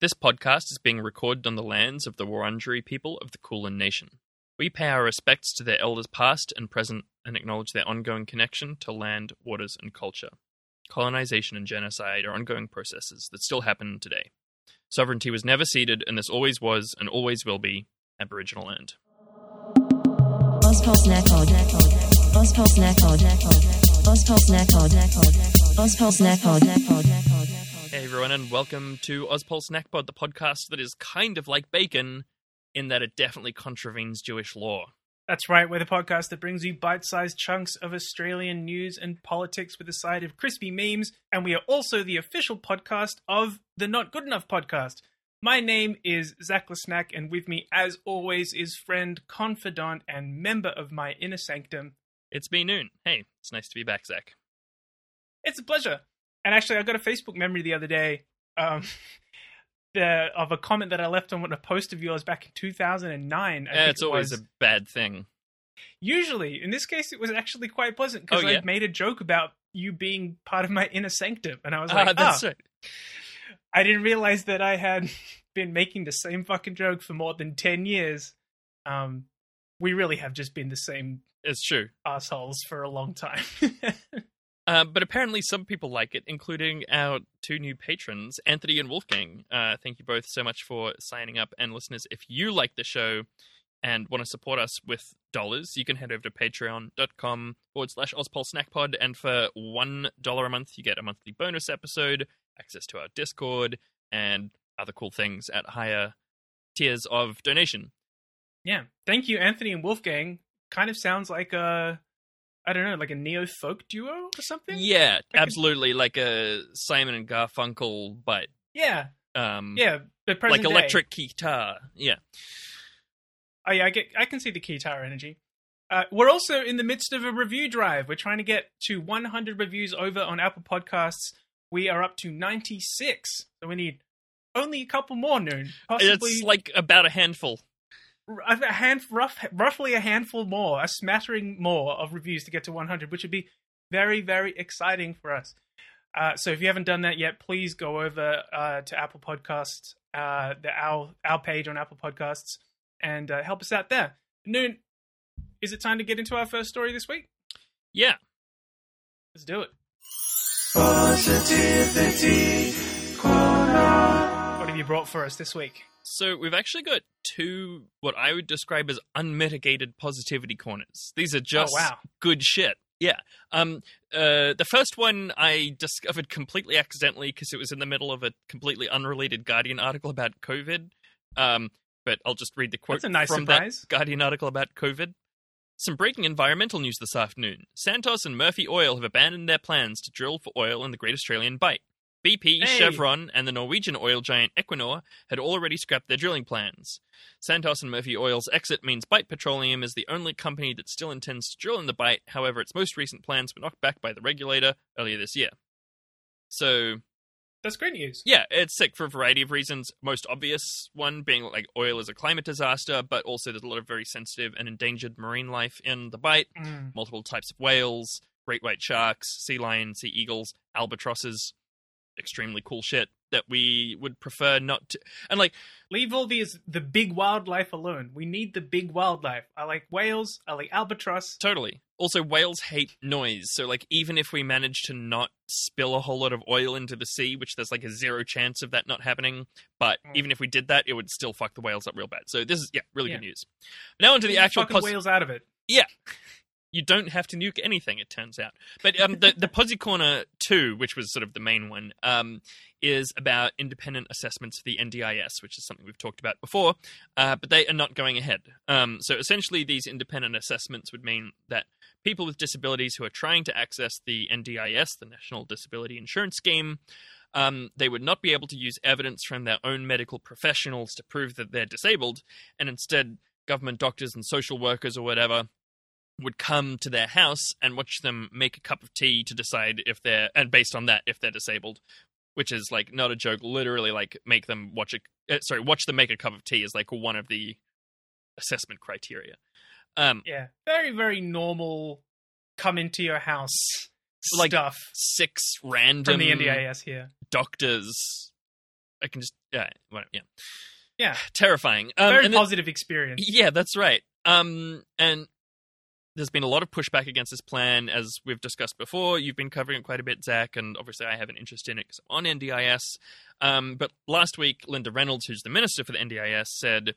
This podcast is being recorded on the lands of the Wurundjeri people of the Kulin Nation. We pay our respects to their elders past and present and acknowledge their ongoing connection to land, waters, and culture. Colonization and genocide are ongoing processes that still happen today. Sovereignty was never ceded, and this always was and always will be Aboriginal land. Hey everyone, and welcome to Ozpol Snackpod, the podcast that is kind of like bacon in that it definitely contravenes Jewish law. That's right, we're the podcast that brings you bite sized chunks of Australian news and politics with a side of crispy memes, and we are also the official podcast of the Not Good Enough podcast. My name is Zach Lesnack, and with me, as always, is friend, confidant, and member of my inner sanctum. It's me, Noon. Hey, it's nice to be back, Zach. It's a pleasure. And actually, I got a Facebook memory the other day um, the, of a comment that I left on a post of yours back in 2009. I Yeah, it's it always was. a bad thing. Usually, in this case, it was actually quite pleasant because Oh, yeah? I made a joke about you being part of my inner sanctum, and I was Ah, like, that's "Ah, right. I didn't realize that I had been making the same fucking joke for more than ten years." Um, we really have just been the same It's true. assholes for a long time. Uh, but apparently, some people like it, including our two new patrons, Anthony and Wolfgang. Uh, thank you both so much for signing up. And listeners, if you like the show and want to support us with dollars, you can head over to patreon.com forward slash Ozpol Snackpod. And for $1 a month, you get a monthly bonus episode, access to our Discord, and other cool things at higher tiers of donation. yeah, thank you, Anthony and Wolfgang. Kind of sounds like a, I don't know, like a neo folk duo or something. Yeah, absolutely. Like a Simon and Garfunkel, but yeah, um, yeah. But like day. electric guitar. Yeah. Oh yeah, I get. I can see the guitar energy. Uh, we're also in the midst of a review drive. We're trying to get to 100 reviews over on Apple Podcasts. We are up to 96, so we need only a couple more. Noon, possibly It's like about a handful. A a hand, rough, roughly a handful more, a smattering more of reviews to get to 100, which would be very, very exciting for us. Uh, so if you haven't done that yet, please go over uh, to Apple Podcasts, uh, the our our page on Apple Podcasts, and uh, help us out there. Noon, is it time to get into our first story this week? Yeah. Let's do it. What have you brought for us this week? So we've actually got two what I would describe as unmitigated positivity corners. These are just oh wow! good shit. Yeah. Um. Uh. The first one I discovered completely accidentally because it was in the middle of a completely unrelated Guardian article about COVID. Um. But I'll just read the quote nice from surprise. that Guardian article about COVID. Some breaking environmental news this afternoon. Santos and Murphy Oil have abandoned their plans to drill for oil in the Great Australian Bight. BP, Hey. Chevron, and the Norwegian oil giant Equinor had already scrapped their drilling plans. Santos and Murphy Oil's exit means Bight Petroleum is the only company that still intends to drill in the Bight. However, its most recent plans were knocked back by the regulator earlier this year. So, That's great news. yeah, it's sick for a variety of reasons. Most obvious one being like oil is a climate disaster, but also there's a lot of very sensitive and endangered marine life in the Bight. Mm. Multiple types of whales, great white sharks, sea lions, sea eagles, albatrosses. Extremely cool shit that we would prefer not to. And like, Leave all these the big wildlife alone. We need the big wildlife. I like whales. I like albatross. Totally. Also, whales hate noise. So, like, even if we manage to not spill a whole lot of oil into the sea, which there's like a zero chance of that not happening, but Mm. even if we did that, it would still fuck the whales up real bad. So, this is, yeah, really Yeah. good news. Now, onto the actual fucking pos- whales out of it. You don't have to nuke anything, it turns out. But um, the, the Corner 2, which was sort of the main one, um, is about independent assessments for the NDIS, which is something we've talked about before, uh, but they are not going ahead. Um, so essentially, these independent assessments would mean that people with disabilities who are trying to access the NDIS, the National Disability Insurance Scheme, um, they would not be able to use evidence from their own medical professionals to prove that they're disabled, and instead, government doctors and social workers or whatever would come to their house and watch them make a cup of tea to decide if they're and based on that if they're disabled which is like not a joke literally like make them watch a uh, sorry watch them make a cup of tea is like one of the assessment criteria um Yeah, very very normal. Come into your house Like, stuff six random from the NDIS here. doctors I can just yeah, yeah, Yeah. terrifying. Um, Very and then- positive experience. yeah, that's right. Um, and there's been a lot of pushback against this plan, as we've discussed before. You've been covering it quite a bit, Zach, and obviously I have an interest in it because on NDIS. Um, but last week, Linda Reynolds, who's the minister for the NDIS, said,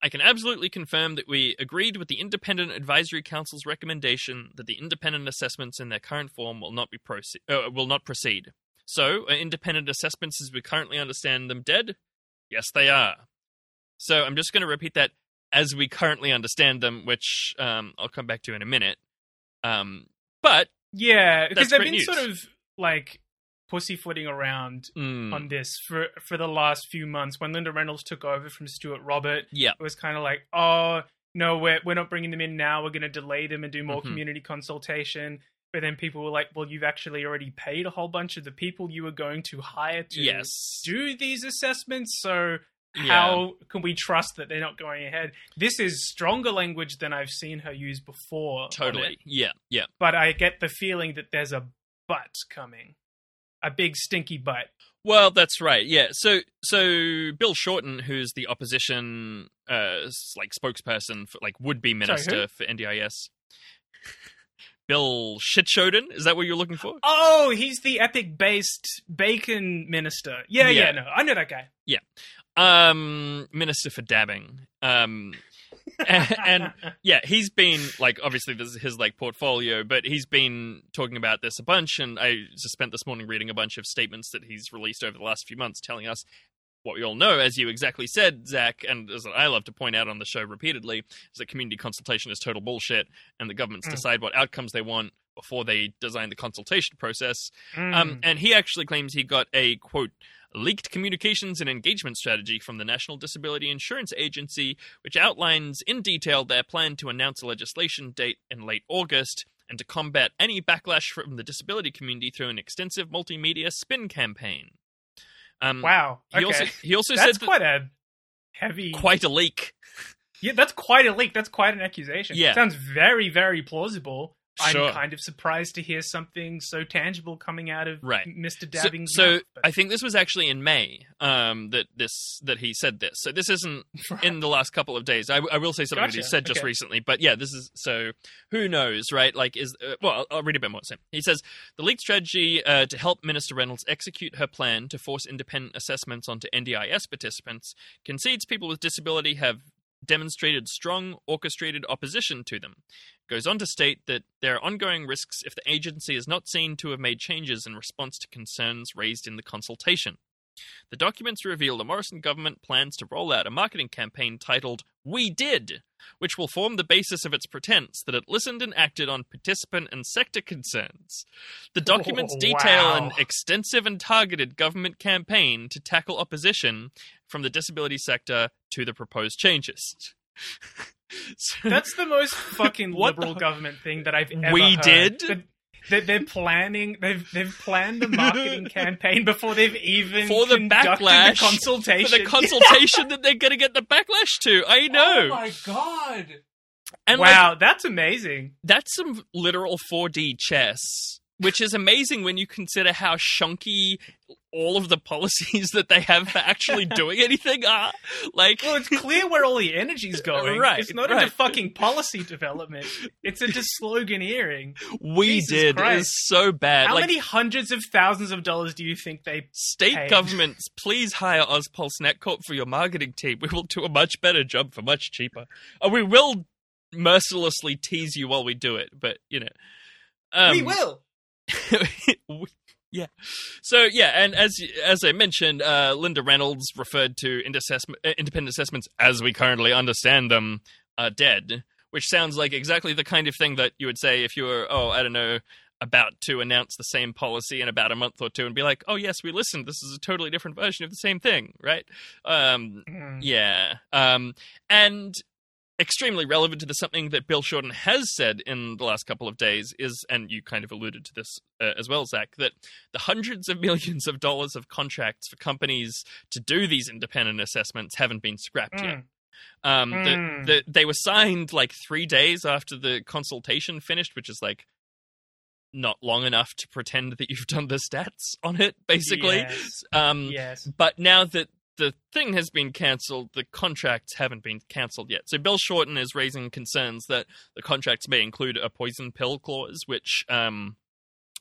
I can absolutely confirm that we agreed with the Independent Advisory Council's recommendation that the independent assessments in their current form will not be proceed, uh, will not proceed. So, are independent assessments as we currently understand them dead? Yes, they are. So, I'm just going to repeat that as we currently understand them, which um, I'll come back to in a minute. Um, but Yeah, because they've been news. sort of like pussyfooting around mm, on this for for the last few months. When Linda Reynolds took over from Stuart Robert, yeah, it was kind of like, oh no, we're we're not bringing them in now. We're going to delay them and do more Mhm. community consultation. But then people were like, well, you've actually already paid a whole bunch of the people you were going to hire to yes, do these assessments. So Yeah. how can we trust that they're not going ahead? This is stronger language than I've seen her use before. totally, yeah, yeah. But I get the feeling that there's a but coming. A big stinky butt. Well, that's right. Yeah. So, so Bill Shorten, who's the opposition, uh, like spokesperson for like would be minister who? for NDIS. Bill Shitshoden, is that what you're looking for? Oh, he's the epic based bacon minister. Yeah, yeah, Yeah. no, I know that guy. Um, minister for dabbing. Um, and, and yeah, he's been like obviously this is his like portfolio, but he's been talking about this a bunch, and I just spent this morning reading a bunch of statements that he's released over the last few months, telling us what we all know, as you exactly said, Zach, and as I love to point out on the show repeatedly, is that community consultation is total bullshit, and the governments Mm. decide what outcomes they want before they design the consultation process. Mm. Um, and he actually claims he got a quote leaked communications and engagement strategy from the National Disability Insurance Agency, which outlines in detail their plan to announce a legislation date in late August and to combat any backlash from the disability community through an extensive multimedia spin campaign. Um, wow. He Okay. also he also that's said that quite a heavy. quite a leak. Yeah, that's quite a leak. That's quite an accusation. Yeah. Sounds very, very plausible. Sure. I'm kind of surprised to hear something so tangible coming out of Right. Mr. So, Dabbing's so mouth, but- I think this was actually in May um, that this that he said this. So this isn't in the last couple of days. I, I will say something that he said just Okay. recently, but yeah, this is so. Who knows, right? Like, is uh, well, I'll, I'll read a bit more. So he says the leaked strategy uh, to help Minister Reynolds execute her plan to force independent assessments onto NDIS participants concedes people with disability have demonstrated strong orchestrated opposition to them. Goes on to state that there are ongoing risks if the agency is not seen to have made changes in response to concerns raised in the consultation. The documents reveal the Morrison government plans to roll out a marketing campaign titled We Did, which will form the basis of its pretense that it listened and acted on participant and sector concerns. The documents Oh, detail an extensive and targeted government campaign to tackle opposition from the disability sector to the proposed changes. So- That's the most fucking liberal the- government thing that I've ever We heard. did? That they're planning. They've they've planned the marketing campaign before they've even For the backlash, the consultation. for the consultation that they're going to get the backlash to. I oh know. Oh my god! and like, wow, that's amazing. that's some literal 4D chess, which is amazing when you consider how shonky all of the policies that they have for actually doing anything are. Like, Well, it's clear where all the energy's going. Right, It's not right. into fucking policy development. It's into sloganeering. we Jesus did Christ. is so bad. How like, many hundreds of thousands of dollars do you think they? state paid? governments, please hire Ozpol Snackpod for your marketing team. We will do a much better job for much cheaper. Uh, we will mercilessly tease you while we do it, but you know. Um, will. We- yeah. So yeah, and as as I mentioned, uh, Linda Reynolds referred to uh, independent assessments as we currently understand them are dead, which sounds like exactly the kind of thing that you would say if you were, oh, I don't know, about to announce the same policy in about a month or two, and be like, oh yes, we listened. This is a totally different version of the same thing, right? Um, Mm. yeah. Um, and extremely relevant to the something that Bill Shorten has said in the last couple of days is, and you kind of alluded to this uh, as well, Zach, that the hundreds of millions of dollars of contracts for companies to do these independent assessments haven't been scrapped yet. Mm. Um, Mm. the, the, they were signed like three days after the consultation finished, which is like not long enough to pretend that you've done the stats on it, basically. Yes. Um, yes. But now that the thing has been cancelled, the contracts haven't been cancelled yet. So Bill Shorten is raising concerns that the contracts may include a poison pill clause, which um,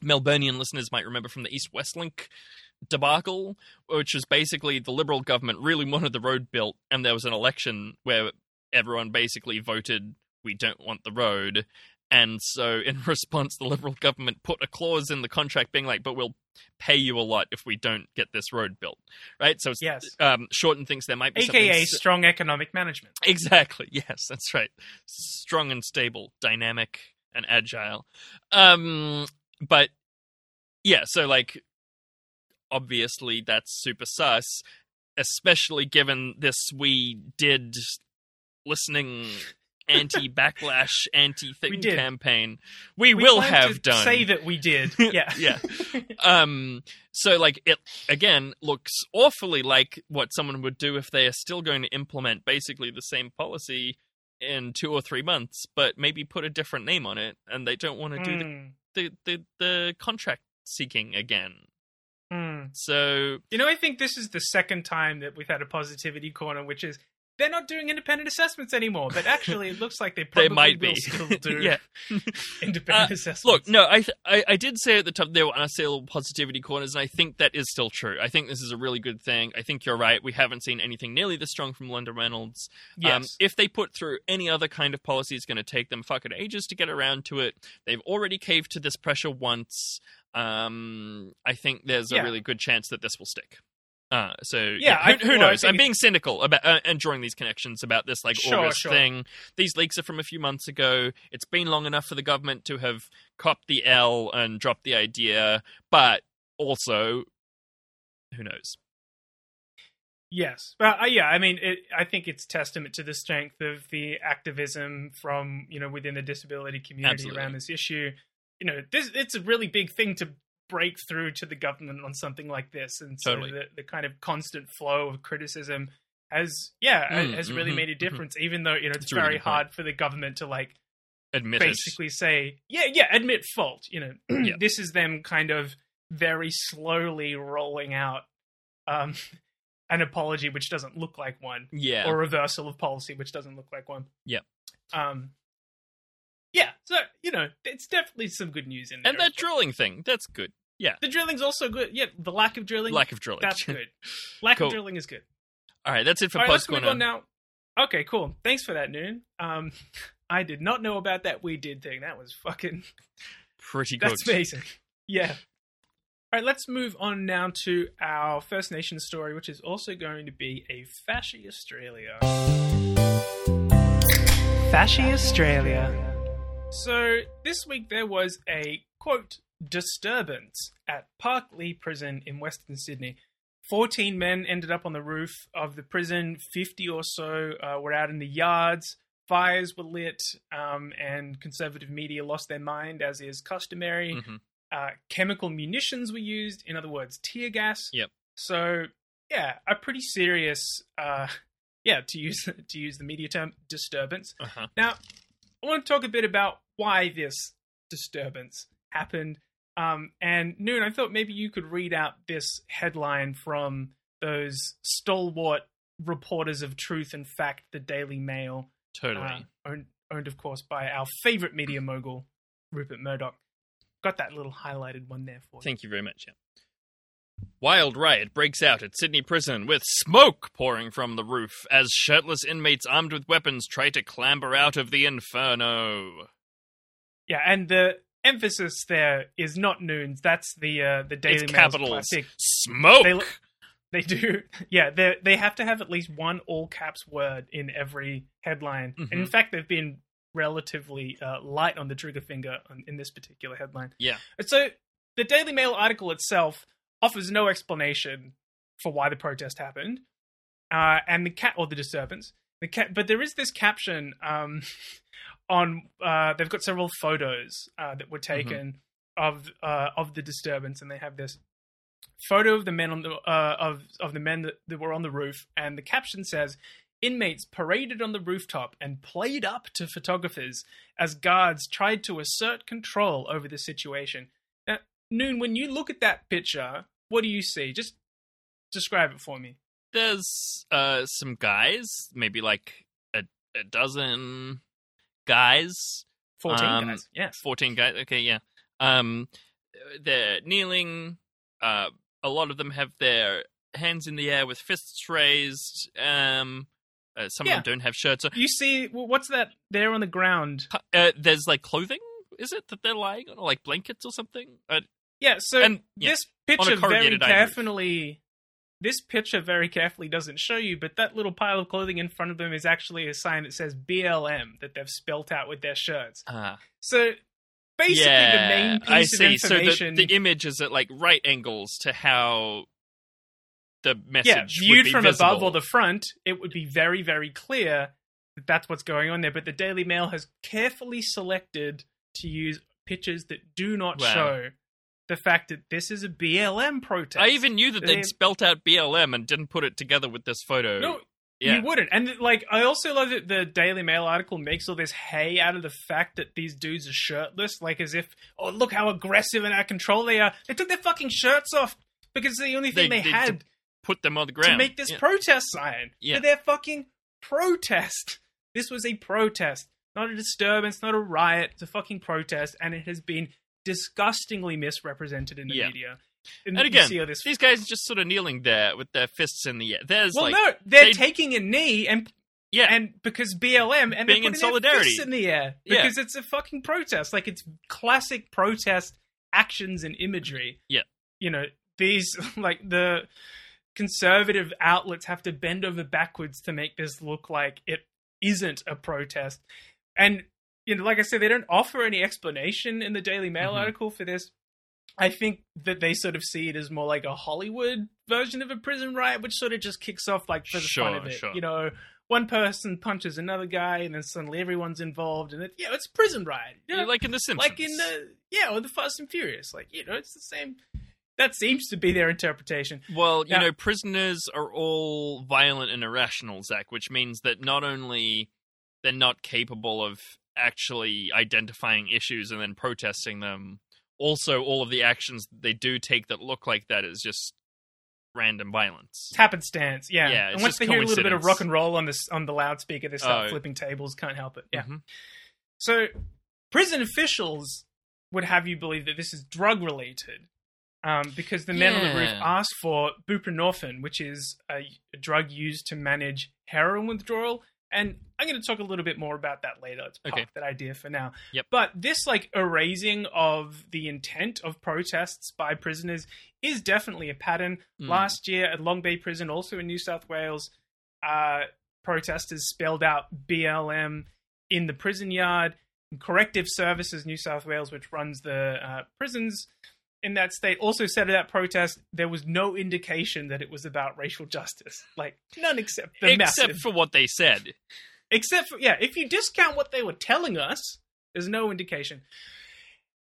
Melburnian listeners might remember from the East West Link debacle, which was basically the Liberal government really wanted the road built, and there was an election where everyone basically voted, we don't want the road. And so, in response, the Liberal government put a clause in the contract being like, but we'll pay you a lot if we don't get this road built. Right? So, Yes. um, Shorten thinks there might be something AKA strong economic management. Exactly. Yes, that's right. Strong and stable, dynamic and agile. Um, but yeah, so like obviously that's super sus, especially given this we did listening anti backlash, anti thing campaign. We, We will have done Say that we did. Yeah. Yeah. um so like it again looks awfully like what someone would do if they are still going to implement basically the same policy in two or three months but maybe put a different name on it and they don't want to do the, Mm, the, the the contract seeking again mm. so You know, I think this is the second time that we've had a positivity corner, which is they're not doing independent assessments anymore. But actually, it looks like they probably they might will be still do yeah independent Uh, assessments. Look, no, I, th- I I did say at the top there were unassailable positivity corners, and I think that is still true. I think this is a really good thing. I think you're right. We haven't seen anything nearly this strong from Linda Reynolds. yes. Um, if they put through any other kind of policy, it's going to take them fucking ages to get around to it. They've already caved to this pressure once. Um, I think there's Yeah. a really good chance that this will stick. Uh, so Yeah, who, who well, knows? I'm being cynical about uh, and drawing these connections about this like Sure, August sure. thing. These leaks are from a few months ago. It's been long enough for the government to have copped the L and dropped the idea, but also, who knows? Yes, well, uh, yeah. I mean, it, I think it's testament to the strength of the activism from you know within the disability community Absolutely. around this issue. You know, this it's a really big thing to break through to the government on something like this, and so Totally. the, the kind of constant flow of criticism has, yeah, Mm, has really mhm, made a mhm. difference. Even though you know it's, It's a really very point. hard for the government to like Admit basically say, yeah, yeah, admit fault. You know, Yeah. this is them kind of very slowly rolling out um, an apology which doesn't look like one. Yeah, or reversal of policy which doesn't look like one. Yep. Um. Yeah, so you know, it's definitely some good news in there. and that drilling thing, that's good. The drilling's also good. Yeah, the lack of drilling, Lack of drilling. that's good. Lack Cool. of drilling is good. All right, that's it for All right, Post Corner. on now. Okay, cool. Thanks for that, Noon. Um, I did not know about that we did thing. That was fucking Pretty good. That's amazing. Yeah. All right, let's move on now to our First Nations story, which is also going to be a Fashy Australia. Fashy Australia. So, this week there was a quote disturbance at Parklea Prison in Western Sydney. 14 men ended up on the roof of the prison, 50 or so uh, were out in the yards. Fires were lit, um, and conservative media lost their mind, as is customary Mhm. uh, chemical munitions were used. In other words, tear gas. Yep. So yeah, a pretty serious, uh, yeah, to use to use the media term, disturbance. Uh-huh. Now, I want to talk a bit about why this disturbance happened. Um, and Noon, I thought maybe you could read out this headline from those stalwart reporters of truth and fact, the Daily Mail, Totally. uh, owned, owned, of course, by our favorite media mogul, Rupert Murdoch. Got that little highlighted one there for you. Thank you very much. Yeah. Wild riot breaks out at Sydney prison with smoke pouring from the roof as shirtless inmates armed with weapons try to clamber out of the inferno. Yeah, and the emphasis there is not Noons. That's the uh, the Daily it's Mail's capitals. classic. Smoke. They, they do, yeah. They they have to have at least one all caps word in every headline. And in Mhm. fact, they've been relatively uh, light on the trigger finger on, in this particular headline. Yeah. And so the Daily Mail article itself offers no explanation for why the protest happened, uh, and the cat or the disturbance. The ca- but there is this caption um, on. Uh, they've got several photos uh, that were taken of uh, of the disturbance, and they have this photo of the men on the uh, of of the men that, that were on the roof, and the caption says, inmates paraded on the rooftop and played up to photographers as guards tried to assert control over the situation. Now, Noon, when you look at that picture, what do you see? Just describe it for me. There's uh some guys, maybe like a, a dozen guys 14 Um, guys. Yes. 14 guys okay yeah um they're kneeling uh a lot of them have their hands in the air with fists raised um uh, some Yeah. of them don't have shirts on You see, what's that there on the ground? uh, there's like clothing is it that they're lying on or like blankets or something uh, Yeah, so And, yeah, this picture very carefully this picture very carefully doesn't show you, but that little pile of clothing in front of them is actually a sign that says BLM that they've spelt out with their shirts. ah So basically yeah, the main piece I of see. So information the, the image is at like right angles to how the message yeah, viewed from visible. above or the front, it would be very, very clear that that's what's going on there. But the Daily Mail has carefully selected to use pictures that do not Wow. show the fact that this is a BLM protest. I even knew that They- they'd spelt out BLM and didn't put it together with this photo. no, yeah. you wouldn't. And like, I also love that the Daily Mail article makes all this hay out of the fact that these dudes are shirtless, like as if, oh, look how aggressive and out of control they are. They took their fucking shirts off because it's the only thing They- they, they- had. put them on the ground to make this Yeah. protest sign Yeah. for their fucking protest. This was a protest, not a disturbance, not a riot. It's a fucking protest, and it has been disgustingly misrepresented in the Yeah. media. And you again, this. these guys are just sort of kneeling there with their fists in the air. There's well, like, no, they're they- taking a knee and yeah, and because BLM and Being in solidarity. in the air Yeah. because it's a fucking protest. Like it's classic protest actions and imagery. Yeah. you know these like the conservative outlets have to bend over backwards to make this look like it isn't a protest, and you know, like I said, they don't offer any explanation in the Daily Mail Mhm. article for this. I think that they sort of see it as more like a Hollywood version of a prison riot, which sort of just kicks off like for the fun of Sure, it. sure. You know, one person punches another guy, and then suddenly everyone's involved, and it, yeah, it's a prison riot. You know, like in The Simpsons. like in the yeah, or the Fast and Furious. Like you know, it's the same. That seems to be their interpretation. Well, you Yeah. know, prisoners are all violent and irrational, Zach, which means that not only they're not capable of actually identifying issues and then protesting them, also all of the actions they do take that look like that is just random violence. It's happenstance, yeah. Yeah, and once they hear a little bit of rock and roll on this on the loudspeaker, they start Oh. flipping tables. Can't help it. Yeah. Mhm. So, prison officials would have you believe that this is drug related, um, because the men on the roof asked for buprenorphine, which is a, a drug used to manage heroin withdrawal. And I'm going to talk a little bit more about that later. Let's park Okay. that idea for now. Yep. But this like erasing of the intent of protests by prisoners is definitely a pattern. Mm. Last year at Long Bay Prison, also in New South Wales, uh, protesters spelled out BLM in the prison yard. Corrective Services New South Wales, which runs the uh, prisons in that state, also said at that protest there was no indication that it was about racial justice. Like none except the Except massive. for what they said. except for yeah, if you discount what they were telling us, there's no indication.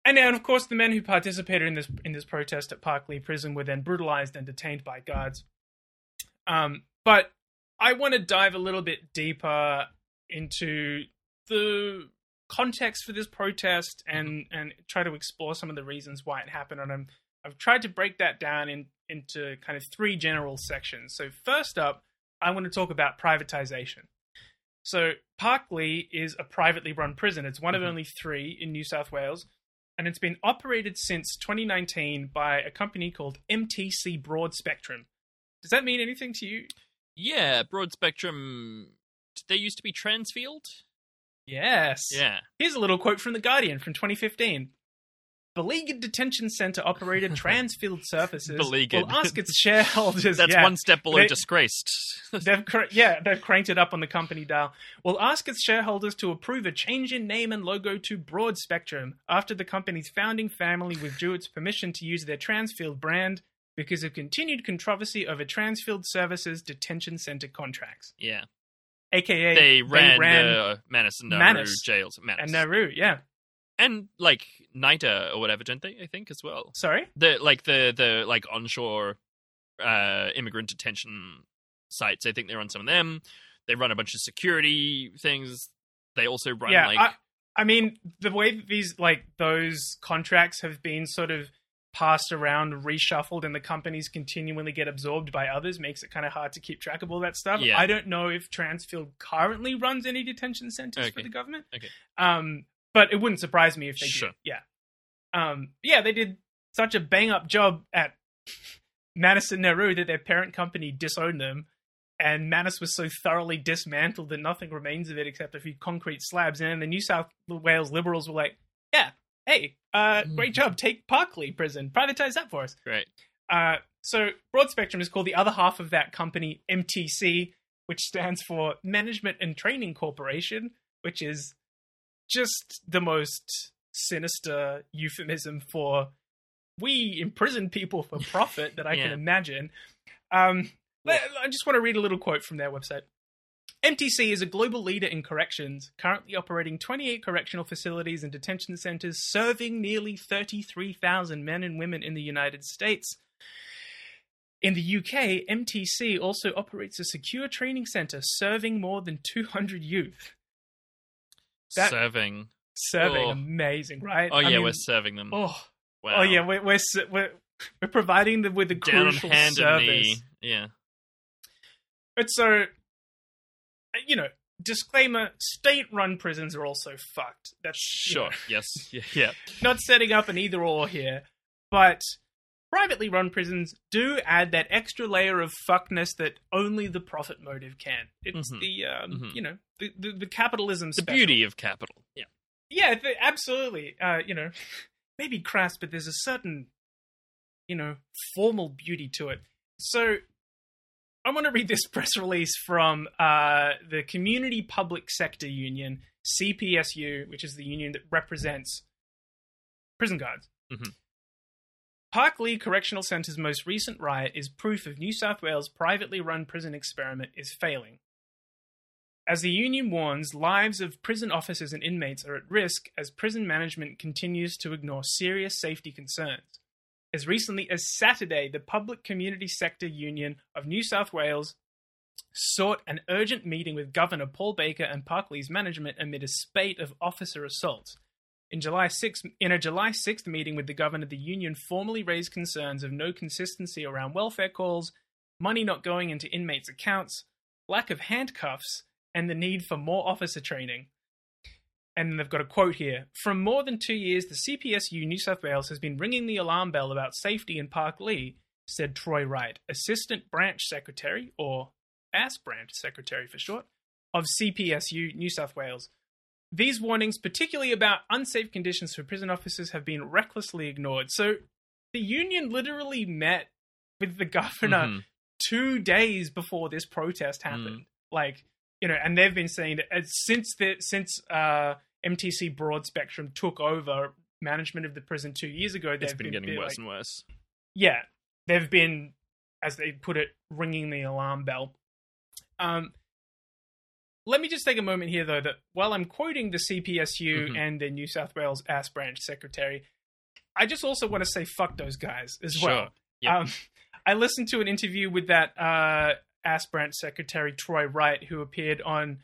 And then, of course, the men who participated in this in this protest at Parklea Prison were then brutalized and detained by guards. Um, but I want to dive a little bit deeper into the context for this protest and and try to explore some of the reasons why it happened. And I'm, I've tried to break that down in, into kind of three general sections. So first up, I want to talk about privatization. So Parklea is a privately run prison. It's one of Mhm. only three in New South Wales, and it's been operated since 2019 by a company called MTC Broadspectrum. Does that mean anything to you? Yeah, broad spectrum. They used to be Transfield? Yes. Yeah. Here's a little quote from The Guardian from 2015. Beleaguered Detention Centre operated Transfield Services Beleaguered. will ask its shareholders. That's yeah, one step below They- disgraced. They've cr- yeah, they've cranked it up on the company dial. Will ask its shareholders to approve a change in name and logo to Broadspectrum after the company's founding family withdrew its permission to use their Transfield brand because of continued controversy over Transfield Services detention center contracts, yeah. Aka They ran, ran the Manus and Nauru Manus jails. Manus. and Nauru. Yeah, and like MITA or whatever, don't they? I think as well. sorry. The like the the like onshore uh immigrant detention sites. I think they're on some of them. They run a bunch of security things. They also run yeah, like I, I mean, the way that these like those contracts have been sort of passed around, reshuffled, and the companies continually get absorbed by others makes it kind of hard to keep track of all that stuff. Yeah. I don't know if Transfield currently runs any detention centers for the government. Okay. Um, but it wouldn't surprise me if they Sure. did. Yeah. Um, yeah, they did such a bang up job at Manus and Nauru that their parent company disowned them. And Manus was so thoroughly dismantled that nothing remains of it except a few concrete slabs. And then the New South Wales Liberals were like, "Yeah, hey, uh, great job. Take Parklea Prison, privatize that for us." Right. Uh, so Broadspectrum is called the other half of that company, MTC, which stands for Management and Training Corporation, which is just the most sinister euphemism for we imprison people for profit that I can imagine. Um, let- I just want to read a little quote from their website. MTC is a global leader in corrections, currently operating 28 correctional facilities and detention centers, serving nearly 33,000 men and women in the United States. In the UK, MTC also operates a secure training center serving more than 200 youth. That- Serving. Serving Oh. amazing, right? Oh I yeah, mean, we're serving them. oh, wow. oh yeah, we're, we're we're we're providing them with a Down crucial hand service. and knee. Yeah. But so, you know, disclaimer: state-run prisons are also fucked. That's you Sure. know, yes. Yeah. Yeah. not setting up an either-or here, but privately run prisons do add that extra layer of fuckness that only the profit motive can. It's Mhm. the um, Mhm. you know the the, the capitalism. The special. beauty of capital. Yeah. Yeah, th- absolutely. Uh, you know, maybe crass, but there's a certain, you know, formal beauty to it. So, I want to read this press release from uh, the Community Public Sector Union, CPSU, which is the union that represents prison guards. Mhm. Parklea Correctional Centre's most recent riot is proof of New South Wales' privately run prison experiment is failing. As the union warns, lives of prison officers and inmates are at risk as prison management continues to ignore serious safety concerns. As recently as Saturday, the Public Community Sector Union of New South Wales sought an urgent meeting with Governor Paul Baker and Parklea's management amid a spate of officer assaults. In July 6th, in a July 6th meeting with the governor, the union formally raised concerns of no consistency around welfare calls, money not going into inmates' accounts, lack of handcuffs, and the need for more officer training. And they've got a quote here. From more than two years, the CPSU New South Wales has been ringing the alarm bell about safety in Parklea, said Troy Wright, Assistant Branch Secretary, or AS Branch Secretary for short, of CPSU New South Wales. These warnings, particularly about unsafe conditions for prison officers, have been recklessly ignored. So the union literally met with the governor Mhm. two days before this protest happened. Like, you know, and they've been saying that since the since uh, MTC Broadspectrum took over management of the prison two years ago, they've It's been getting worse like- and worse. yeah, they've been, as they put it, ringing the alarm bell. Um, let me just take a moment here, though, that while I'm quoting the CPSU Mhm. and the New South Wales AS branch secretary, I just also want to say fuck those guys as Sure. well. Yep. Um, I listened to an interview with that uh, AS branch secretary, Troy Wright, who appeared on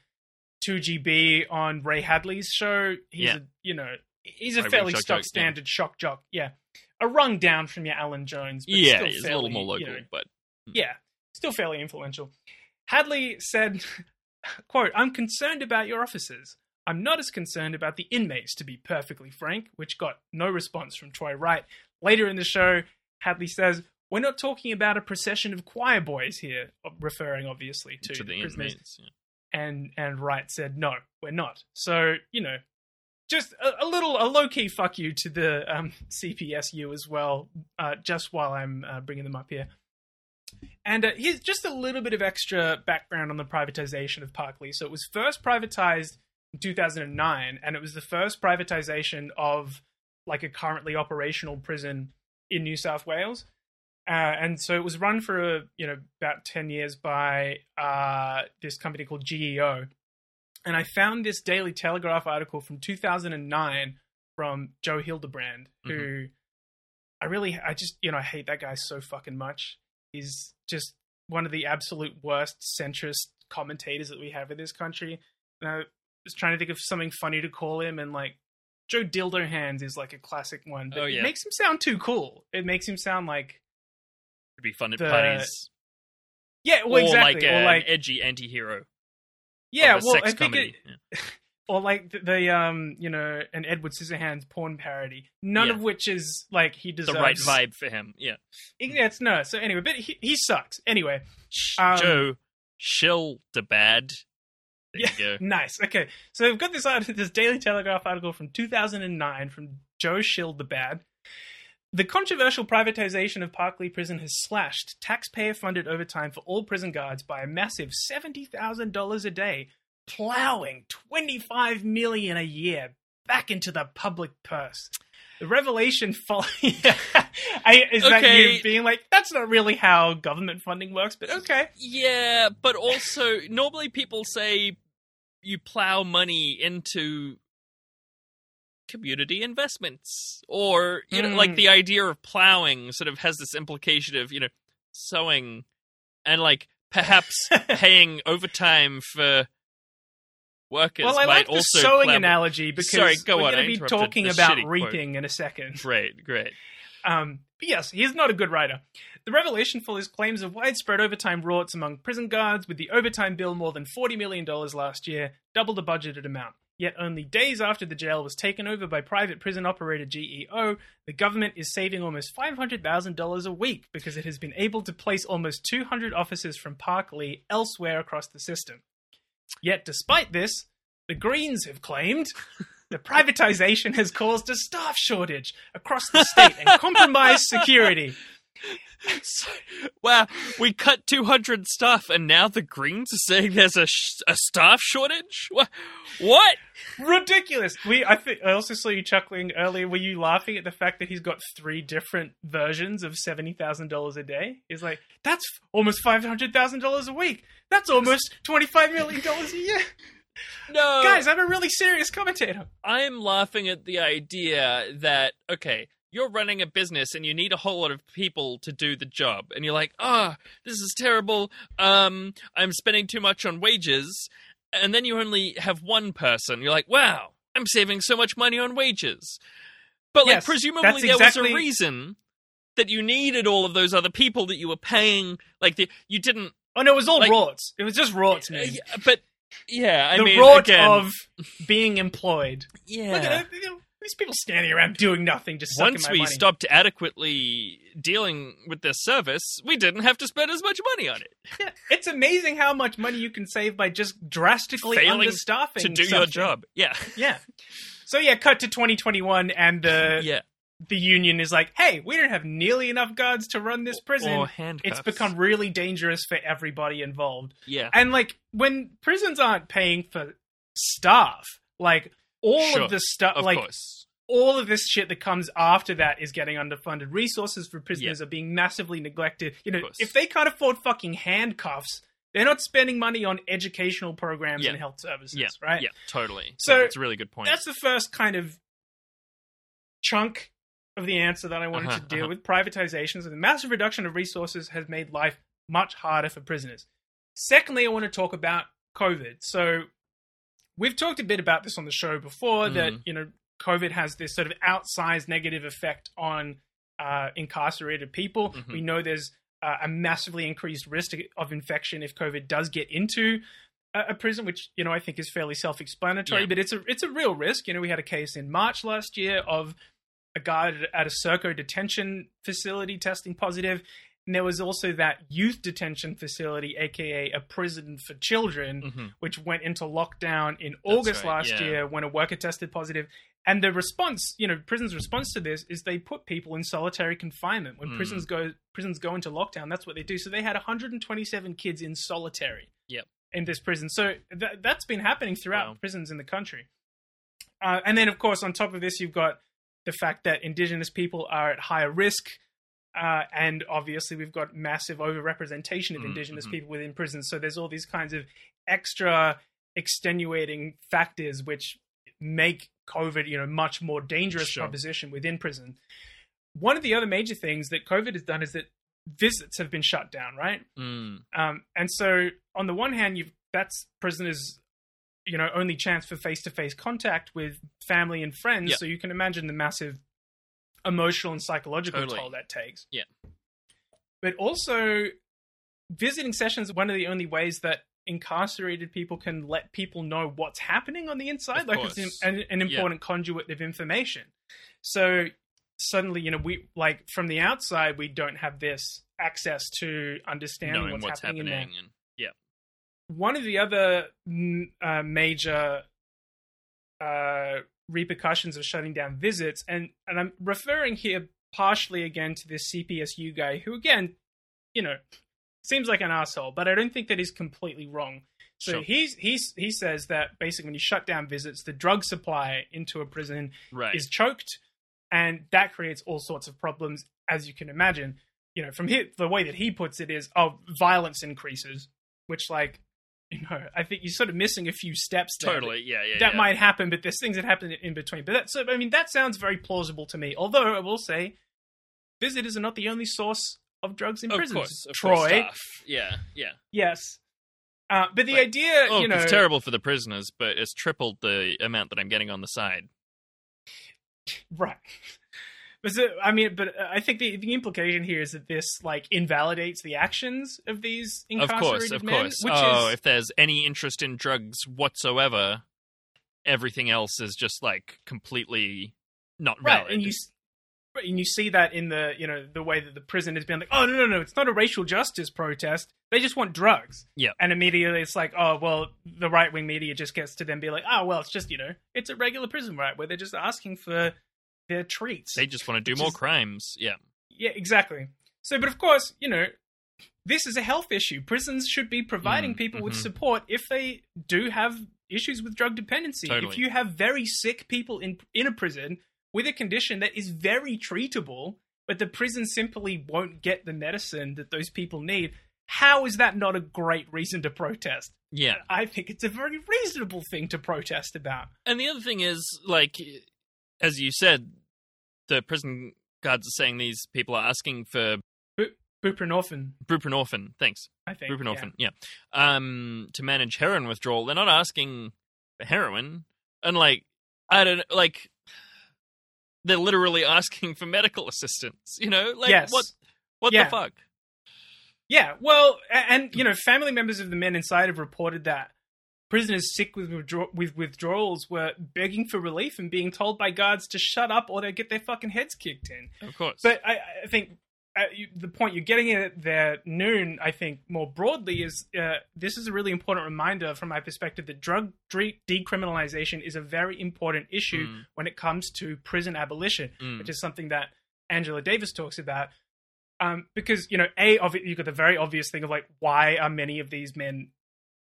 2GB on Ray Hadley's show. He's Yeah. a, you know, he's a Ray fairly stock Jock, yeah. standard shock jock. Yeah. A rung down from your Alan Jones, but yeah, still a little more you local, know, but hmm. yeah, still fairly influential. Hadley said, quote, I'm concerned about your officers. I'm not as concerned about the inmates, to be perfectly frank, which got no response from Troy Wright. Later in the show, Hadley says, We're not talking about a procession of choir boys here, referring obviously to, to the prisoners. inmates. yeah. And and Wright said, No, we're not. So, you know, just a, a little, a low key fuck you to the um, CPSU as well, uh, just while I'm uh, bringing them up here. And uh, here's just a little bit of extra background on the privatization of Parklea. So it was first privatized in 2009, and it was the first privatization of like a currently operational prison in New South Wales. Uh, and so it was run for uh, you know about 10 years by uh, this company called GEO. And I found this Daily Telegraph article from 2009 from Joe Hildebrand, who I really, I just, you know, I hate that guy so fucking much. He's just one of the absolute worst centrist commentators that we have in this country. And I was trying to think of something funny to call him, and like Joe Dildo Hands is like a classic one. But Oh, yeah. It makes him sound too cool. It makes him sound like It'd be fun at The- parties. yeah, well, or exactly, like or an edgy anti-hero. yeah, well, I think it, Yeah. or like the, the um you know an Edward Scissorhands porn parody. None Yeah. of which is like he deserves the right vibe for him. Yeah. It's no. So anyway, but he, he sucks. Anyway, Um, Joe, shill the bad. There Yeah. you go. nice. Okay, so we've got this article, this Daily Telegraph article from 2009 from Joe Shield the Bad. The controversial privatization of Parklea Prison has slashed taxpayer-funded overtime for all prison guards by a massive seventy thousand dollars a day, plowing twenty-five million a year back into the public purse. The revelation following I, is that you being like, that's not really how government funding works, but okay. Yeah, but also normally people say you plow money into community investments or you know like Mm. the idea of plowing sort of has this implication of you know sowing and like perhaps paying overtime for workers Well, I like the sowing analogy because Sorry, go we're going to be talking about shitty quote. reaping in a second. great great Um, but yes, he's not a good writer. The revelation follows claims of widespread overtime rorts among prison guards, with the overtime bill more than $40 million last year, double the budgeted amount. Yet only days after the jail was taken over by private prison operator GEO, the government is saving almost $500,000 a week because it has been able to place almost 200 officers from Parklea elsewhere across the system. Yet despite this, the Greens have claimed the privatization has caused a staff shortage across the state and compromised security. So- wow, we cut 200 staff, and now the Greens are saying there's a, sh- a staff shortage? What? What? Ridiculous. We I think I also saw you chuckling earlier. Were you laughing at the fact that he's got three different versions of seventy thousand dollars a day? He's like, that's almost five hundred thousand dollars a week. That's almost twenty five million dollars a year. No. Guys, I'm a really serious commentator. I am laughing at the idea that, okay, you're running a business and you need a whole lot of people to do the job. And you're like, ah, this is terrible. Um, I'm spending too much on wages. And then you only have one person. You're like, wow, I'm saving so much money on wages. But like, Yes, presumably that's there was a reason that you needed all of those other people that you were paying. Like, the, you didn't. Oh no, it was all Like- rorts. It was just rorts, man. but yeah, I the mean, rort again, of being employed. yeah. Look at it. These people standing around doing nothing, just sucking once we money. stopped adequately dealing with this service, we didn't have to spend as much money on it Yeah, it's amazing how much money you can save by just drastically Failing understaffing to do your job. Yeah, Yeah. So yeah, cut to 2021, and the yeah. the union is like, "Hey, we don't have nearly enough guards to run this prison. It's become really dangerous for everybody involved." yeah. And like when prisons aren't paying for staff, like all Sure, of the stuff, like course. all of this shit that comes after that is getting underfunded. Resources for prisoners are being massively neglected. You know, if they can't afford fucking handcuffs, they're not spending money on educational programs Yeah. and health services, Yeah, right? Yeah, totally. So, So it's a really good point. That's the first kind of chunk of the answer that I wanted Uh-huh, to deal uh-huh. with. Privatizations and the massive reduction of resources has made life much harder for prisoners. Secondly, I want to talk about COVID. So we've talked a bit about this on the show before that, Mm. you know, COVID has this sort of outsized negative effect on uh, incarcerated people. Mhm. We know there's uh, a massively increased risk of infection if COVID does get into a, a prison, which you know I think is fairly self-explanatory. Yeah. But it's a it's a real risk. You know, we had a case in March last year of a guard at a Serco detention facility testing positive. And there was also that youth detention facility, aka a prison for children, Mhm. which went into lockdown in That's August right, last yeah. year when a worker tested positive. And the response, you know, prison's response to this is they put people in solitary confinement. When Mm. prisons go prisons go into lockdown, that's what they do. So they had 127 kids in solitary Yep. in this prison. So th- that's been happening throughout Wow. prisons in the country. Uh, and then, of course, on top of this, you've got the fact that Indigenous people are at higher risk. Uh, and obviously, we've got massive overrepresentation of Mm, Indigenous mhm. people within prisons. So there's all these kinds of extra extenuating factors which make COVID, you know, much more dangerous Sure. proposition within prison. One of the other major things that COVID has done is that visits have been shut down, right? Mm. Um, and so, on the one hand, you've that's prisoners you know only chance for face-to-face contact with family and friends so you can imagine the massive emotional and psychological Totally. toll that takes Yeah. but also visiting sessions are one of the only ways that incarcerated people can let people know what's happening on the inside Of like it's course. an, an Yeah. important conduit of information so suddenly you know we like from the outside we don't have this access to understanding knowing what's, what's happening, happening, in there and yeah, one of the other uh, major uh, repercussions of shutting down visits, and and I'm referring here partially again to this CPSU guy, who again, you know, seems like an asshole, but I don't think that he's completely wrong. So Sure. he's he's he says that basically when you shut down visits, the drug supply into a prison right. is choked, and that creates all sorts of problems, as you can imagine. You know, from here, the way that he puts it is, oh, violence increases, which, like, you know, I think you're sort of missing a few steps there. totally, yeah, yeah. That yeah. might happen, but there's things that happen in between. But that, so, I mean, that sounds very plausible to me. Although I will say, visitors are not the only source of drugs in of prisons. course, of Troy, course, stuff. Yeah, yeah. yes. Uh, but the Right. idea, Oh, you know, it's terrible for the prisoners, but it's tripled the amount that I'm getting on the side. Right. But so, I mean, but uh, I think the the implication here is that this like invalidates the actions of these incarcerated Of course, of men, course. which oh, is if there's any interest in drugs whatsoever, everything else is just like completely not right, valid. and you and you see that in the you know the way that the prison has been like, oh no no no, it's not a racial justice protest. They just want drugs. Yeah. and immediately it's like, oh well, the right wing media just gets to then be like, oh well, it's just you know, it's a regular prison riot where they're just asking for their treats. they just want to do more is- crimes. Yeah, Yeah, exactly. So, but of course, you know, this is a health issue. Prisons should be providing Mm, people with mhm. support if they do have issues with drug dependency. Totally. If you have very sick people in in a prison with a condition that is very treatable, but the prison simply won't get the medicine that those people need, how is that not a great reason to protest? yeah. I think it's a very reasonable thing to protest about. And the other thing is, like, as you said, the prison guards are saying these people are asking for Buprenorphine, buprenorphine. Thanks, I think. buprenorphine. Yeah. Um, to manage heroin withdrawal, they're not asking for heroin, and like, I don't like. They're literally asking for medical assistance. You know, like Yes. what? What Yeah. the fuck? Yeah, well, and you know, family members of the men inside have reported that prisoners sick with withdraw- with withdrawals were begging for relief and being told by guards to shut up or they get their fucking heads kicked in. Of course. But I, I think uh, you, the point you're getting at there, noon, I think more broadly is uh, this is a really important reminder from my perspective that drug de- decriminalization is a very important issue Mm. when it comes to prison abolition Mm. which is something that Angela Davis talks about. Um, because you know, a you've got the very obvious thing of like, why are many of these men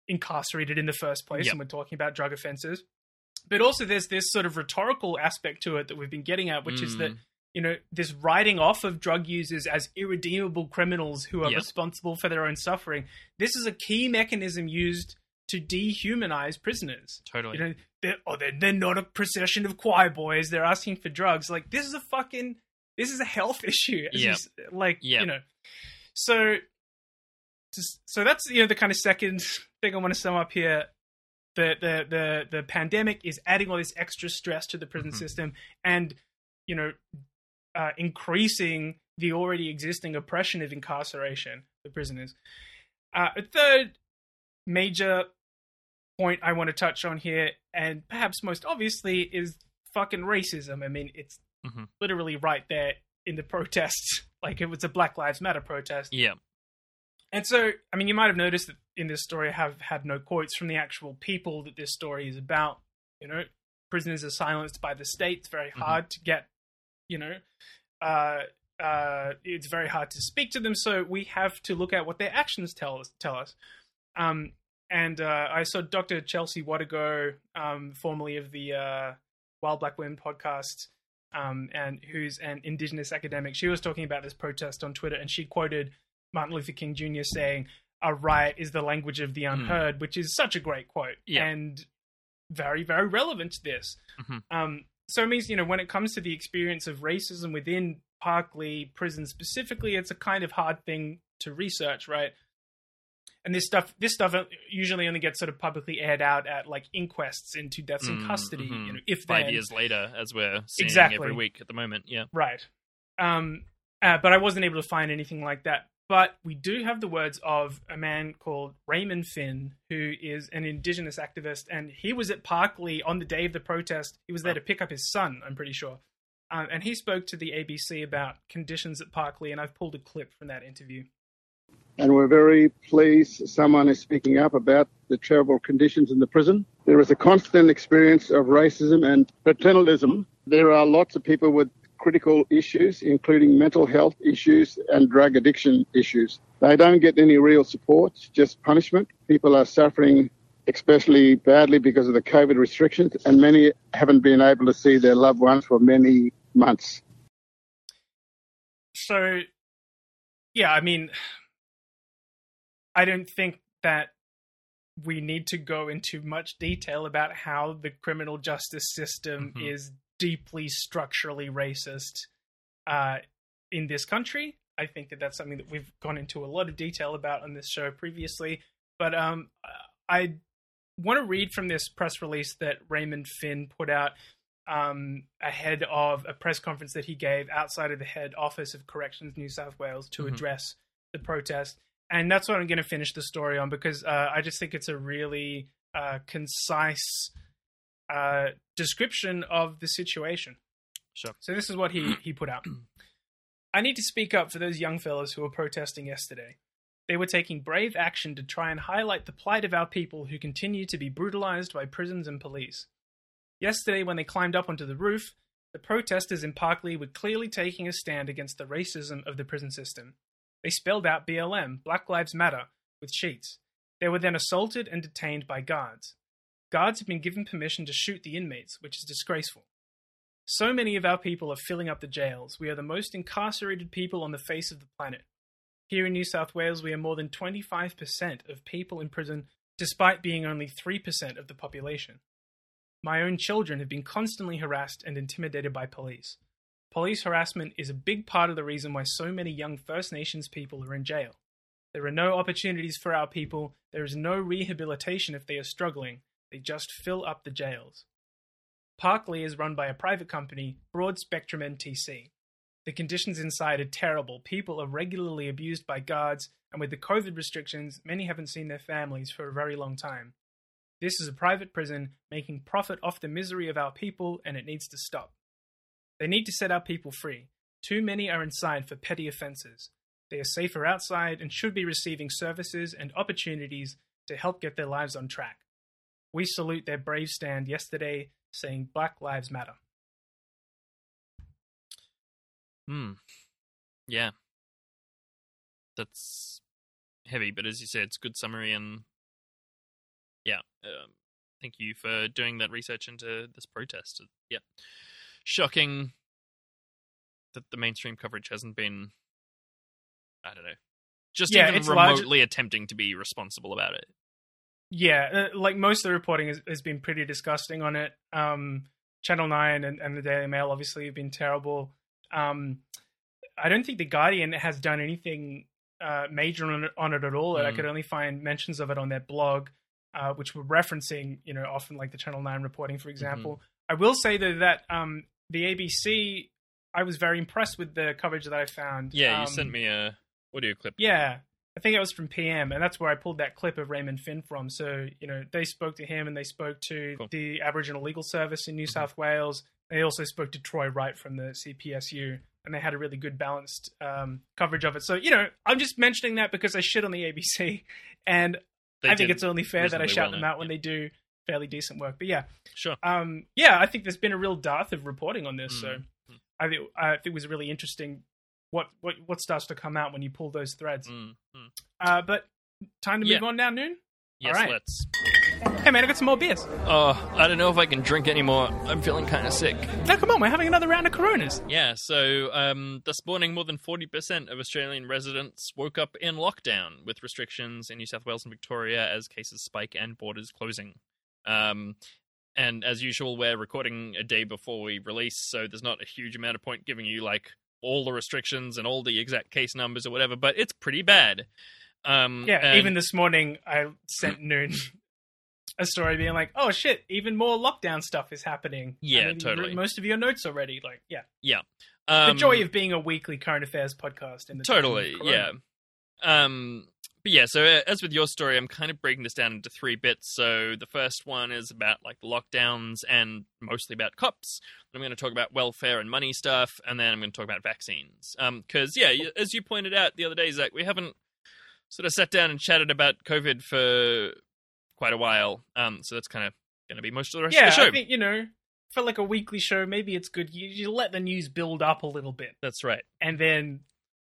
incarcerated in the first place? Yep. And we're talking about drug offenses, but also there's this sort of rhetorical aspect to it that we've been getting at, which is that Mm. you know this writing off of drug users as irredeemable criminals who are Yep. responsible for their own suffering. This is a key mechanism used to dehumanize prisoners totally. you know, they're, oh, they're, they're not a procession of choir boys. They're asking for drugs. Like this is a fucking, this is a health issue. Yeah. like Yeah. you know, so, so that's you know the kind of second thing I want to sum up here. The the the the pandemic is adding all this extra stress to the prison Mhm. system, and you know, uh, increasing the already existing oppression of incarceration for prisoners. Uh, a third major point I want to touch on here, and perhaps most obviously, is fucking racism. I mean, it's Mhm. literally right there in the protests. Like it was a Black Lives Matter protest. Yeah. And so, I mean, you might have noticed that in this story, I have had no quotes from the actual people that this story is about. You know, prisoners are silenced by the state. It's very Mhm. hard to get, you know, uh, uh, it's very hard to speak to them. So we have to look at what their actions tell us. Tell us. Um, and uh, I saw Dr. Chelsea Watego, um, formerly of the uh, Wild Black Women podcast, um, and who's an Indigenous academic. She was talking about this protest on Twitter, and she quoted Martin Luther King Jr. saying, "A riot is the language of the unheard," which is such a great quote Yeah. and very, very relevant to this. Mhm. Um, so it means you know when it comes to the experience of racism within Parklea prison specifically, it's a kind of hard thing to research, right? and this stuff this stuff usually only gets sort of publicly aired out at like inquests into deaths in Mm, custody. mhm. You know, if Five then. years later, as we're seeing Exactly. every week at the moment. Yeah. Right. Um, uh, but I wasn't able to find anything like that. But we do have the words of a man called Raymond Finn, who is an indigenous activist, and he was at Parklea on the day of the protest. He was there to pick up his son, I'm pretty sure. Um, and he spoke to the ABC about conditions at Parklea, and I've pulled a clip from that interview. and we're very pleased someone is speaking up about the terrible conditions in the prison. There is a constant experience of racism and paternalism. There are lots of people with critical issues, including mental health issues and drug addiction issues. They don't get any real support, just punishment. People are suffering especially badly because of the COVID restrictions, and many haven't been able to see their loved ones for many months. So, yeah, I mean, I don't think that we need to go into much detail about how the criminal justice system Mhm. is deeply structurally racist uh, in this country. I think that that's something that we've gone into a lot of detail about on this show previously. But um, I want to read from this press release that Raymond Finn put out um, ahead of a press conference that he gave outside of the head office of Corrections New South Wales to Mhm. address the protest. And that's what I'm going to finish the story on because uh, I just think it's a really uh, concise uh, description of the situation. Sure. So this is what he, he put out. I need to speak up for those young fellows who were protesting yesterday. They were taking brave action to try and highlight the plight of our people who continue to be brutalized by prisons and police. Yesterday, when they climbed up onto the roof, the protesters in Parklea were clearly taking a stand against the racism of the prison system. They spelled out BLM, Black Lives Matter, with sheets. They were then assaulted and detained by guards. Guards have been given permission to shoot the inmates, which is disgraceful. So many of our people are filling up the jails. We are the most incarcerated people on the face of the planet. Here in New South Wales, we are more than 25% of people in prison, despite being only 3% of the population. My own children have been constantly harassed and intimidated by police. Police harassment is a big part of the reason why so many young First Nations people are in jail. There are no opportunities for our people, there is no rehabilitation if they are struggling, they just fill up the jails. Parklea is run by a private company, Broadspectrum MTC. The conditions inside are terrible. People are regularly abused by guards, and with the COVID restrictions, many haven't seen their families for a very long time. This is a private prison making profit off the misery of our people, and it needs to stop. They need to set our people free. Too many are inside for petty offences. They are safer outside and should be receiving services and opportunities to help get their lives on track. We salute their brave stand yesterday saying Black Lives Matter. Hmm. Yeah. That's heavy, but as you said, it's a good summary and yeah. Um, thank you for doing that research into this protest. Yeah. Shocking that the mainstream coverage hasn't been I don't know. Just Yeah, even it's large- remotely attempting to be responsible about it. Yeah, uh, like most of the reporting has, has been pretty disgusting on it. Um, Channel 9 and, and the Daily Mail obviously have been terrible. Um, I don't think The Guardian has done anything uh, major on it, on it at all. And I Mm. could only find mentions of it on their blog, uh, which were referencing, you know, often like the Channel 9 reporting, for example. I will say, though, that um, the ABC, I was very impressed with the coverage that I found. Yeah, you Um, sent me a audio clip. yeah, I think it was from PM, and that's where I pulled that clip of Raymond Finn from. So, you know, they spoke to him and they spoke to Cool. the Aboriginal Legal Service in New Mhm. South Wales. They also spoke to Troy Wright from the CPSU, and they had a really good balanced um, coverage of it. So, you know, I'm just mentioning that because I shit on the ABC, and They I think it's only fair that I shout well them out when they do fairly decent work. But yeah, Sure. um, yeah, I think there's been a real dearth of reporting on this. So Mm. I think I think it was a really interesting what, what what starts to come out when you pull those threads. Mm, mm. Uh, but time to move Yeah. on now, Noon. Yes, right. let's. Hey man, I got some more beers. Oh, I don't know if I can drink anymore. I'm feeling kind of sick. No, come on, we're having another round of Coronas. Yeah, so um, this morning, more than 40% of Australian residents woke up in lockdown with restrictions in New South Wales and Victoria as cases spike and borders closing. Um, and as usual, we're recording a day before we release, so there's not a huge amount of point giving you like all the restrictions and all the exact case numbers or whatever, but it's pretty bad. Um, Yeah, and- even this morning I sent Noon a story being like, "Oh shit, even more lockdown stuff is happening." Yeah, I mean, totally. Most of your notes already, like, yeah, um, the joy of being a weekly current affairs podcast. In the totally yeah um but yeah so uh, as with your story i'm kind of breaking this down into three bits. So the first one is about like lockdowns and mostly about cops. I'm going to talk about welfare and money stuff and then i'm going to talk about vaccines. Um because yeah as you pointed out the other day zach we haven't sort of sat down and chatted about covid for quite a while. Um so that's kind of going to be most of the rest Yeah, of the show I think you know, for like a weekly show, maybe it's good. You, you let the news build up a little bit, that's right. And then,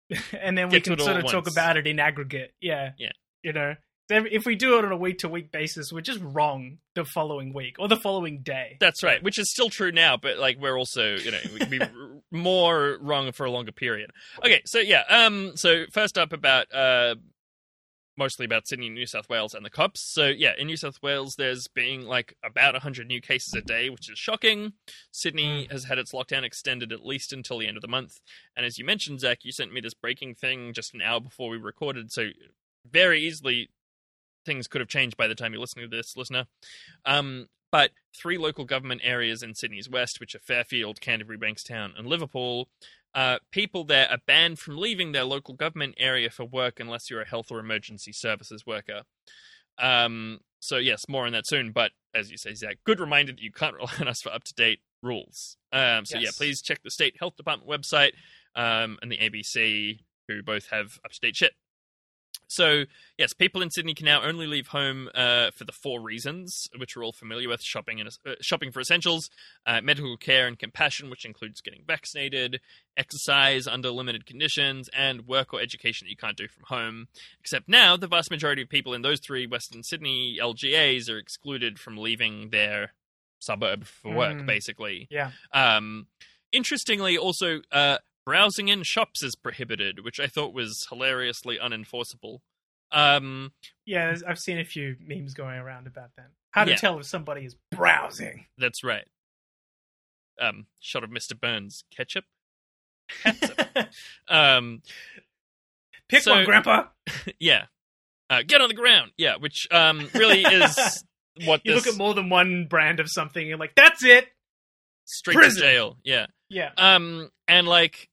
and then we can sort of talk about it in aggregate. Yeah, Yeah. You know, If- if we do it on a week to week basis, we're just wrong the following week or the following day. That's right, which is still true now, but like we're also, you know, we can be more wrong for a longer period. Okay, so yeah, um, so first up about uh, mostly about Sydney, New South Wales, and the cops. So yeah, in New South Wales, there's being like about hundred new cases a day, which is shocking. Sydney has had its lockdown extended at least until the end of the month, and as you mentioned, Zach, you sent me this breaking thing just an hour before we recorded, so very easily things could have changed by the time you're listening to this, listener. Um, but three local government areas in Sydney's west, which are Fairfield, Canterbury, Bankstown, and Liverpool, uh, people there are banned from leaving their local government area for work unless you're a health or emergency services worker. Um, so yes, more on that soon. But as you say, Zach, good reminder that you can't rely on us for up to date rules. Um, so yeah, please check the state health department website um, and the ABC, who both have up to date shit. So, yes, people in Sydney can now only leave home uh, for the four reasons, which we're all familiar with shopping, and, uh, shopping for essentials, uh, medical care and compassion, which includes getting vaccinated, exercise under limited conditions, and work or education that you can't do from home. Except now, the vast majority of people in those three Western Sydney LGAs are excluded from leaving their suburb for work, Mm. basically. Yeah. Um, interestingly, also, uh, browsing in shops is prohibited, which I thought was hilariously unenforceable. Um, Yeah, I've seen a few memes going around about that. How to Yeah. tell if somebody is browsing. that's right. Um, shot of Mr. Burns ketchup. Um, Pick So- one, Grandpa. yeah. Uh, get on the ground. Yeah, which um really is what You this look at more than one brand of something, and you're like, that's it. straight prison. to jail. Yeah. Yeah, Um, and like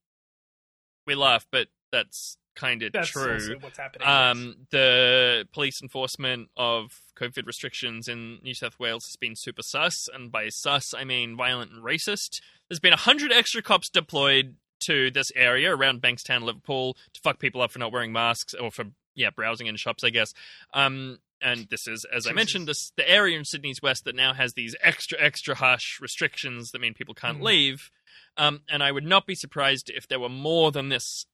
we laugh, but that's kind of true. what's happening. Um, the police enforcement of COVID restrictions in New South Wales has been super sus, and by sus I mean violent and racist. There's been hundred extra cops deployed to this area around Bankstown, Liverpool, to fuck people up for not wearing masks or for yeah browsing in shops, I guess. Um, and this is, as I mentioned, this the area in Sydney's west that now has these extra extra harsh restrictions that mean people can't Mhm. leave. Um, and I would not be surprised if there were more than this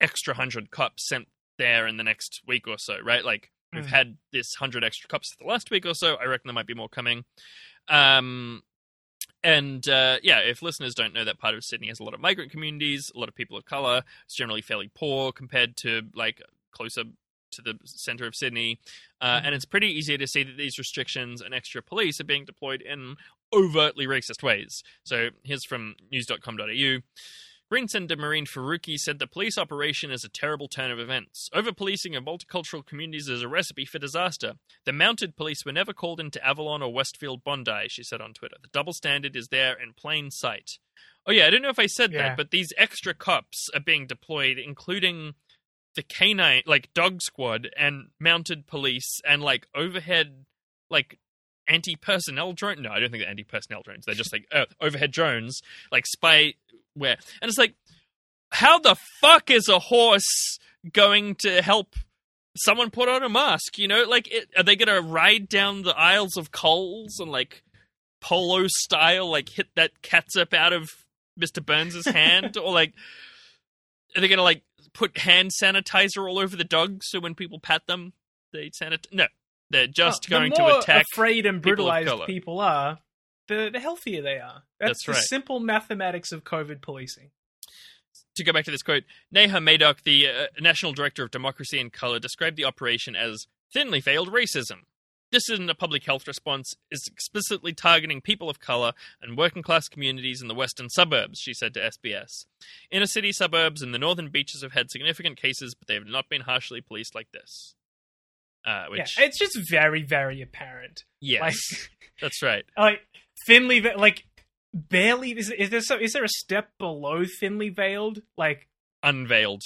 extra hundred cops sent there in the next week or so, right? Like we've Mm. had this hundred extra cops the last week or so. I reckon there might be more coming. Um, and uh, yeah, if listeners don't know, that part of Sydney has a lot of migrant communities, a lot of people of color. It's generally fairly poor compared to like closer to the center of Sydney, uh, and it's pretty easy to see that these restrictions and extra police are being deployed in overtly racist ways. So here's from news.com.au. Green Senator Mehreen Faruqi said the police operation is a terrible turn of events. Over policing of multicultural communities is a recipe for disaster. The mounted police were never called into Avalon or Westfield Bondi, she said on Twitter. The double standard is there in plain sight. Oh, yeah, I don't know if I said Yeah. that, but these extra cops are being deployed, including the canine, like dog squad and mounted police and like overhead, like anti personnel drone. No, I don't think they're anti personnel drones. They're just like uh, overhead drones, like spyware. And it's like, how the fuck is a horse going to help someone put on a mask? You know, like, it, are they going to ride down the aisles of Coles and like polo style, like hit that catsup out of Mr. Burns's hand, or like, are they going to like put hand sanitizer all over the dogs so when people pat them, they sanitize? No, they're just Well, going the to more attack. afraid and brutalized colour. people are, the the healthier they are. That's, That's the right. simple mathematics of COVID policing. to go back to this quote, Neha Madhok, the uh, National Director of Democracy and Color, described the operation as thinly veiled racism. This isn't a public health response, It's explicitly targeting people of color and working class communities in the western suburbs, she said to SBS. Inner city suburbs and the northern beaches have had significant cases, but they have not been harshly policed like this. Uh, which, Yeah, it's just very, very apparent. yes, Like, that's right. like thinly, like barely. Is, is there so, is there a step below thinly veiled? Like Unveiled.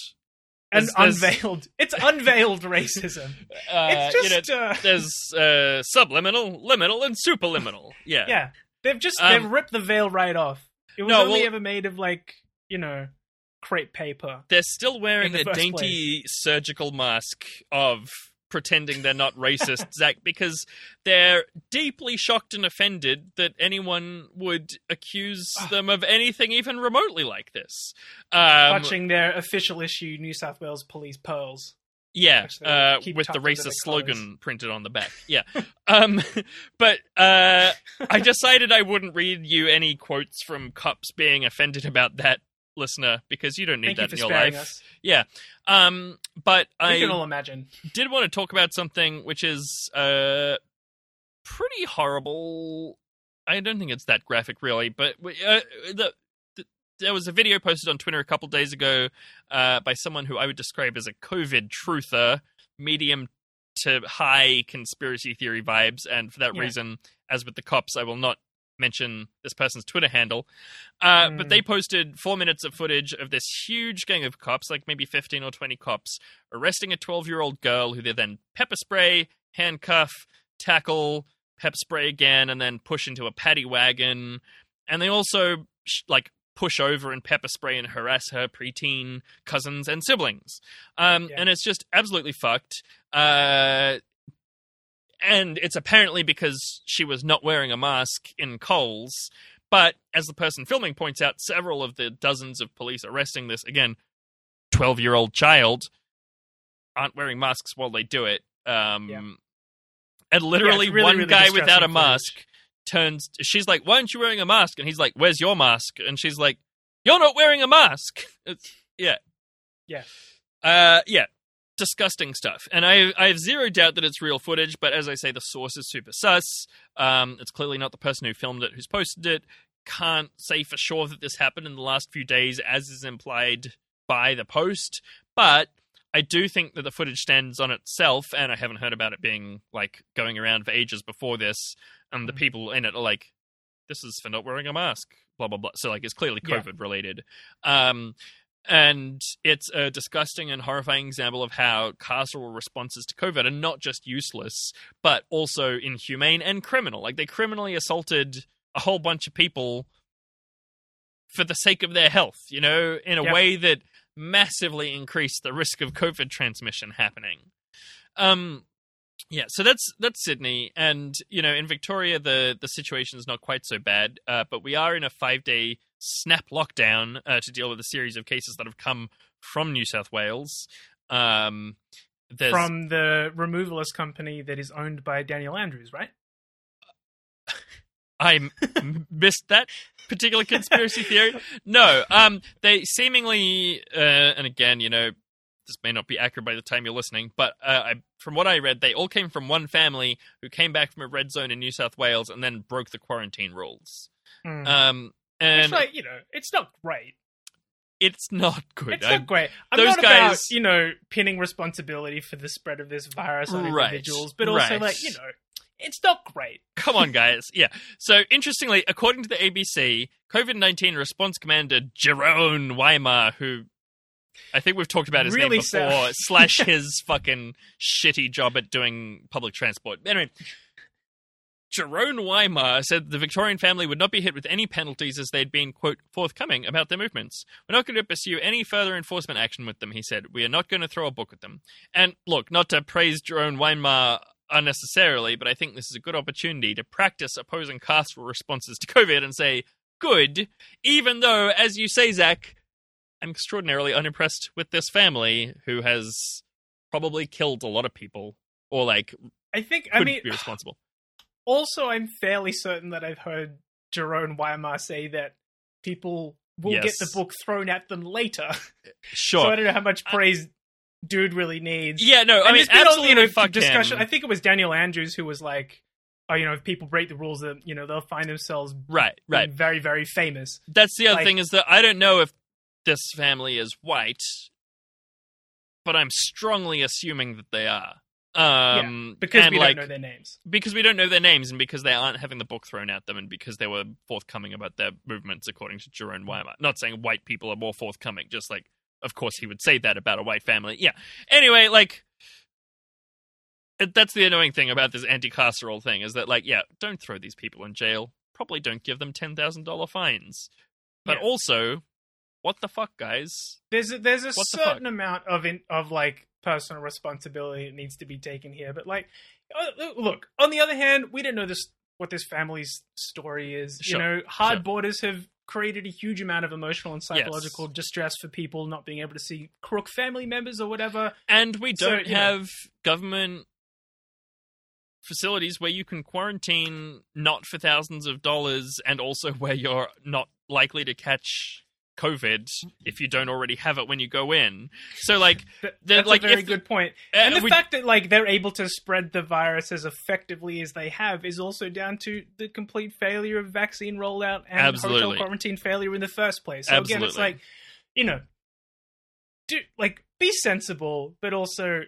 and unveiled. It's unveiled racism. Uh, It's you know, just uh, there's uh, subliminal, liminal, and superliminal. Yeah. yeah. They've just Um, they've ripped the veil right off. It was No, only well- ever made of like you know crepe paper. They're still wearing In the first dainty surgical mask of pretending they're not racist, Zach, because they're deeply shocked and offended that anyone would accuse Ah. them of anything even remotely like this. Um, Touching their official issue New South Wales Police pearls. Yeah, uh, with the racist slogan printed on the back. Yeah, um, but uh, I decided I wouldn't read you any quotes from cops being offended about that, listener, because you don't need Thank you that for in your life. us. Yeah, um, but We I can all imagine. did want to talk about something which is uh, pretty horrible. I don't think it's that graphic, really, but uh, the, the there was a video posted on Twitter a couple days ago uh, by someone who I would describe as a COVID truther, medium to high conspiracy theory vibes, and for that Yeah. reason, as with the cops, I will not mention this person's Twitter handle. Uh, But Mm. they posted four minutes of footage of this huge gang of cops, like maybe 15 or 20 cops, arresting a 12 year old girl who they then pepper spray, handcuff, tackle, pepper spray again, and then push into a paddy wagon. And they also, sh- like, push over and pepper spray and harass her preteen cousins and siblings. Um, Yeah. And it's just absolutely fucked. Uh, and it's apparently because she was not wearing a mask in Coles. But as the person filming points out, several of the dozens of police arresting this, again, 12 year old child aren't wearing masks while they do it. Um, Yeah. And literally, really, one really guy without a mask turns, she's like, Why aren't you wearing a mask? And he's like, Where's your mask? And she's like, You're not wearing a mask. It's, yeah. Yeah. Uh, yeah. Disgusting stuff. And I, I have zero doubt that it's real footage, but as I say, the source is super sus. Um, it's clearly not the person who filmed it who's posted it. Can't say for sure that this happened in the last few days, as is implied by the post. But I do think that the footage stands on itself, and I haven't heard about it being like going around for ages before this. And the Mhm. people in it are like, "This is for not wearing a mask." Blah blah blah. So like, it's clearly Yeah. COVID related. Um, and it's a disgusting and horrifying example of how carceral responses to COVID are not just useless, but also inhumane and criminal. Like they criminally assaulted a whole bunch of people for the sake of their health, you know, in a Yep. way that massively increased the risk of COVID transmission happening. Um, yeah, so that's that's Sydney, and you know, in Victoria, the the situation is not quite so bad, uh, but we are in a five day snap lockdown uh, to deal with a series of cases that have come from New South Wales. Um, there's, From the removalist company that is owned by Daniel Andrews, right? I m- missed that particular conspiracy theory. No, um, they seemingly, uh, and again, you know, this may not be accurate by the time you're listening, but uh, I, from what I read, they all came from one family who came back from a red zone in New South Wales and then broke the quarantine rules. Mm. Um, and it's like you know, it's not great. it's not good. It's I- not great. I'm those not about guys- you know pinning responsibility for the spread of this virus on Right, individuals, but also right. like you know, it's not great. Come on, guys. Yeah. So, interestingly, according to the ABC, COVID 19 response commander Jeroen Weimar, who I think we've talked about his Really name before, slash his fucking shitty job at doing public transport. Anyway, Jeroen Weimar said the Victorian family would not be hit with any penalties as they'd been, quote, forthcoming about their movements. We're not going to pursue any further enforcement action with them, he said. We are not going to throw a book at them. And look, not to praise Jeroen Weimar unnecessarily, but I think this is a good opportunity to practice opposing carceral responses to COVID and say, good, even though, as you say, Zach, I'm extraordinarily unimpressed with this family who has probably killed a lot of people or like I think. I mean, be responsible. Also, I'm fairly certain that I've heard Jeroen Weimar say that people will get the book thrown at them later. Sure. So I don't know how much praise dude really needs. Yeah, no, I And mean, there's absolutely you know, fuck discussion. him. I think it was Daniel Andrews who was like, "Oh, you know, if people break the rules, that you know they'll find themselves Right, right. very, very famous." That's the other Like- thing is that I don't know if this family is white, but I'm strongly assuming that they are. Um, Because and we like, don't know their names. because we don't know their names and because they aren't having the book thrown at them and because they were forthcoming about their movements according to Jeroen Weimar. Not saying white people are more forthcoming, just like of course he would say that about a white family. Yeah. Anyway, like that's the annoying thing about this anti-carceral thing is that like yeah, don't throw these people in jail. Probably don't give them $10,000 fines. But Yeah. also what the fuck, guys? There's a, there's a What certain amount of in, of like personal responsibility that needs to be taken here, but like, uh, look. On the other hand, we don't know this what this family's story is. Sure, You know, hard sure. borders have created a huge amount of emotional and psychological distress for people not being able to see crook family members or whatever. And we don't know- have government facilities where you can quarantine not for thousands of dollars and also where you're not likely to catch COVID if you don't already have it when you go in. So like that's like, a very good point. uh, And the we- fact that like they're able to spread the virus as effectively as they have is also down to the complete failure of vaccine rollout and Absolutely. hotel quarantine failure in the first place. So again, it's like you know, do like be sensible, but also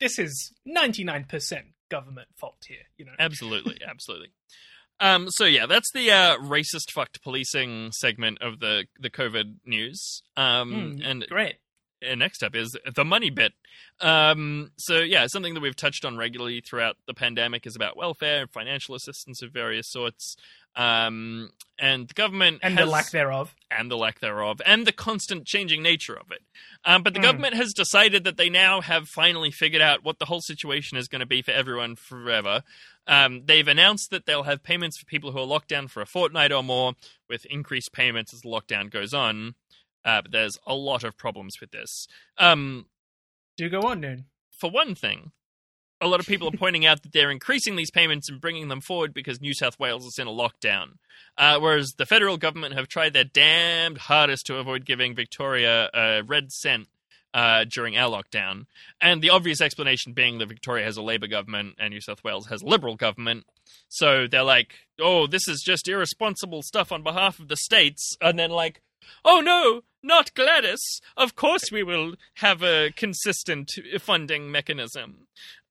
this is ninety nine percent government fault here. You know, absolutely, absolutely. Um, so yeah, that's the uh, racist fucked policing segment of the the COVID news. Um, Hmm, and great. uh, next up is the money bit. Um, so yeah, something that we've touched on regularly throughout the pandemic is about welfare, and financial assistance of various sorts, um, and the government And has, the lack thereof. and the lack thereof, and the constant changing nature of it. Um, but the Mm. government has decided that they now have finally figured out what the whole situation is going to be for everyone forever. Um, they've announced that they'll have payments for people who are locked down for a fortnight or more, with increased payments as the lockdown goes on. Uh, but there's a lot of problems with this. Um, Do go on, Noon. for one thing, a lot of people are pointing out that they're increasing these payments and bringing them forward because New South Wales is in a lockdown. Uh, whereas the federal government have tried their damned hardest to avoid giving Victoria a red cent uh, during our lockdown. And the obvious explanation being that Victoria has a Labour government and New South Wales has a Liberal government. So they're like, oh, this is just irresponsible stuff on behalf of the states. And then, like, oh no, not Gladys. Of course we will have a consistent funding mechanism.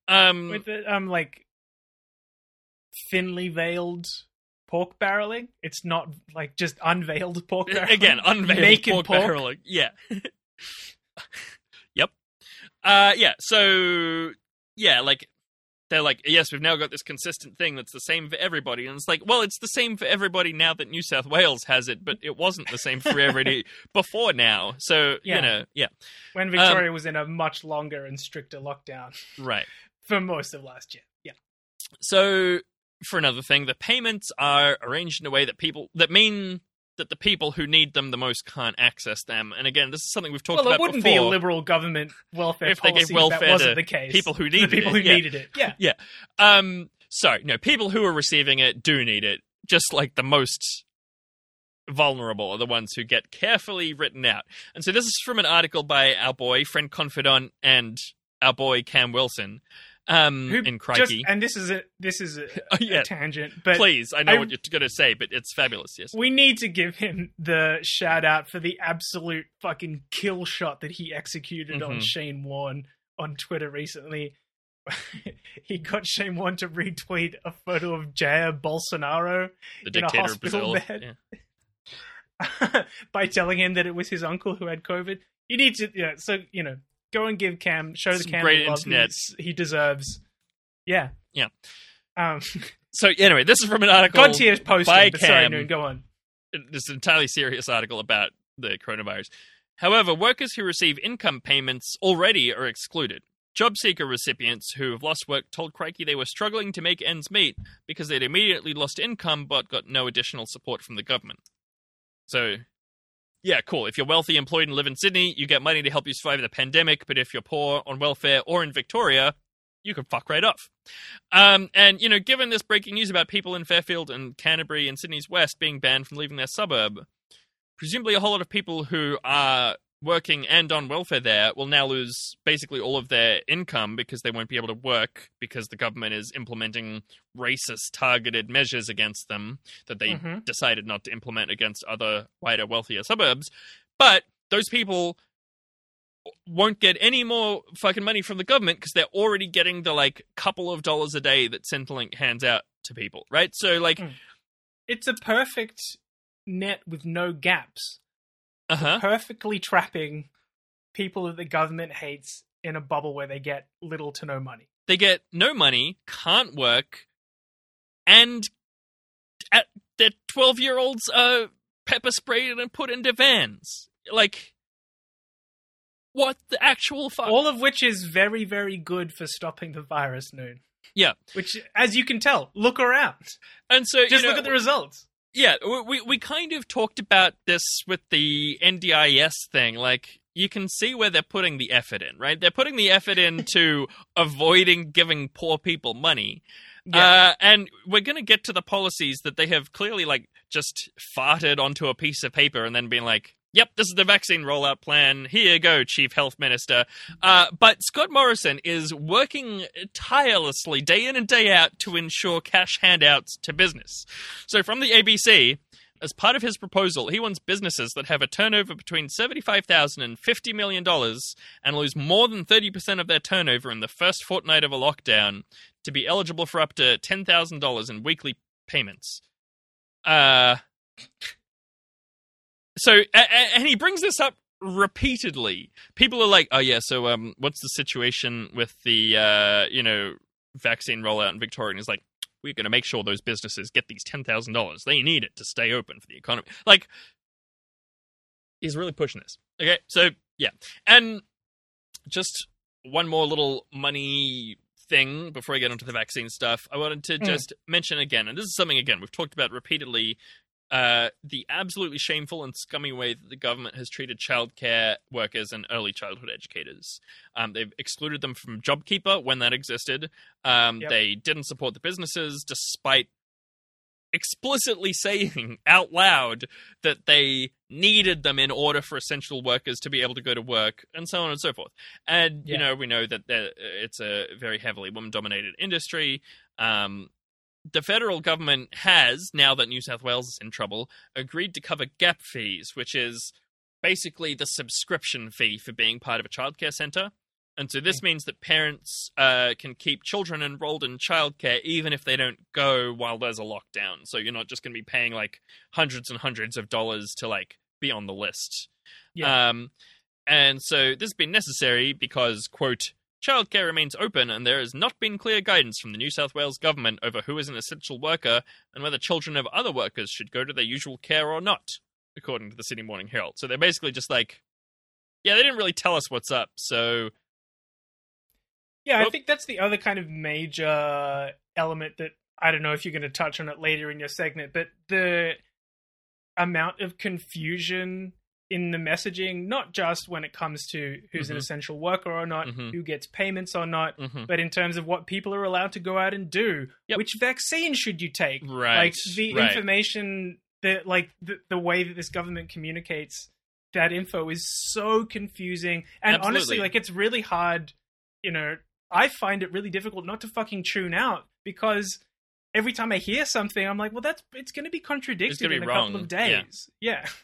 Um, With the um like thinly veiled pork barreling. It's not like just unveiled pork barreling. again, unveiled Naked pork, pork. barreling. Yeah. yep. Uh, yeah. So yeah, like they're like, yes, we've now got this consistent thing that's the same for everybody, and it's like, well, it's the same for everybody now that New South Wales has it, but it wasn't the same for everybody before now. So Yeah. you know, yeah, when Um, Victoria was in a much longer and stricter lockdown right. For most of last year. Yeah. So, for another thing, the payments are arranged in a way that people that mean that the people who need them the most can't access them. And again, this is something we've talked Well, about Well, it wouldn't before. be a liberal government welfare If they gave welfare that wasn't to the case. people who the needed people it, who yeah. needed it. Yeah. Yeah. Um. So no, people who are receiving it do need it. Just like the most vulnerable are the ones who get carefully written out. And so this is from an article by our boy, friend, confidant, and our boy Cam Wilson. Um, Who in just Crikey. and this is a this is a, Oh, yeah. a tangent, but Please, I know I- what you're going to say, but it's fabulous. Yes. we need to give him the shout out for the absolute fucking kill shot that he executed on Mhm. Shane Warne on Twitter recently. he got Shane Warne to retweet a photo of Jair Bolsonaro The dictator of Brazil. bed. Yeah. by telling him that it was his uncle who had COVID. You need to, yeah. So you know, go and give Cam, show the Cam great the internet. he's- he deserves. Yeah, Yeah. Um, So anyway, this is from an article. God tier posting, by but sorry, Noon, go on. this is an entirely serious article about the coronavirus. However, workers who receive income payments already are excluded. Job seeker recipients who have lost work told Crikey they were struggling to make ends meet because they'd immediately lost income but got no additional support from the government. So, yeah, cool. If you're wealthy, employed, and live in Sydney, you get money to help you survive the pandemic. But if you're poor, on welfare, or in Victoria, you can fuck right off. Um, and, you know, given this breaking news about people in Fairfield and Canterbury and Sydney's West being banned from leaving their suburb, presumably a whole lot of people who are working and on welfare there will now lose basically all of their income because they won't be able to work because the government is implementing racist targeted measures against them that they Mhm. decided not to implement against other wider wealthier suburbs but those people won't get any more fucking money from the government because they're already getting the like couple of dollars a day that Centrelink hands out to people, right? So like, Mm. It's a perfect net with no gaps. Uh huh, Perfectly trapping people that the government hates in a bubble where they get little to no money. they get no money, can't work, and at their twelve year olds are pepper sprayed and put into vans. Like, what the actual fuck? All of which is very, very good for stopping the virus, Noon. Yeah. Which, as you can tell, look around. and so Just you look at the results. Yeah, we- we kind of talked about this with the NDIS thing. Like, you can see where they're putting the effort in, right? They're putting the effort into avoiding giving poor people money. Uh, and we're going to get to the policies that they have clearly, like, just farted onto a piece of paper and then been like, yep, this is the vaccine rollout plan. Here you go, Chief Health Minister. Uh, but Scott Morrison is working tirelessly day in and day out to ensure cash handouts to business. So from the ABC, as part of his proposal, he wants businesses that have a turnover between $75,000 and $50 million and lose more than 30% of their turnover in the first fortnight of a lockdown to be eligible for up to $10,000 in weekly payments. Uh, so, and he brings this up repeatedly. People are like, "Oh yeah, so um, what's the situation with the uh, you know, vaccine rollout in Victoria?" And he's like, "We're going to make sure those businesses get these ten thousand dollars. They need it to stay open for the economy." Like, he's really pushing this. Okay, so yeah, and just one more little money thing before I get onto the vaccine stuff. I wanted to Mm. just mention again, and this is something again we've talked about repeatedly. Uh, the absolutely shameful and scummy way that the government has treated childcare workers and early childhood educators. Um, they've excluded them from JobKeeper when that existed. Um, Yep. They didn't support the businesses despite explicitly saying out loud that they needed them in order for essential workers to be able to go to work and so on and so forth. And you know, we know that it's a very heavily woman-dominated industry. Um, the federal government has, now that New South Wales is in trouble, agreed to cover gap fees, which is basically the subscription fee for being part of a childcare centre. And so this means that parents uh, can keep children enrolled in childcare even if they don't go while there's a lockdown. So you're not just going to be paying like hundreds and hundreds of dollars to like be on the list. Yeah. Um, and so this has been necessary because, quote, childcare remains open and there has not been clear guidance from the New South Wales government over who is an essential worker and whether children of other workers should go to their usual care or not, according to the Sydney Morning Herald. So they're basically just like, yeah, they didn't really tell us what's up, so Yeah, I think that's the other kind of major element that I don't know if you're going to touch on it later in your segment, but the amount of confusion in the messaging, not just when it comes to who's an Mhm. essential worker or not, Mhm. who gets payments or not, mhm. but in terms of what people are allowed to go out and do. Yep. Which vaccine should you take? Right, Like the right. information that like the, the way that this government communicates that info is so confusing. And honestly, like it's really hard, you know, I find it really difficult not to fucking tune out because every time I hear something, I'm like, well, that's it's going to be contradicted gonna be in a wrong. couple of days. Yeah. Yep.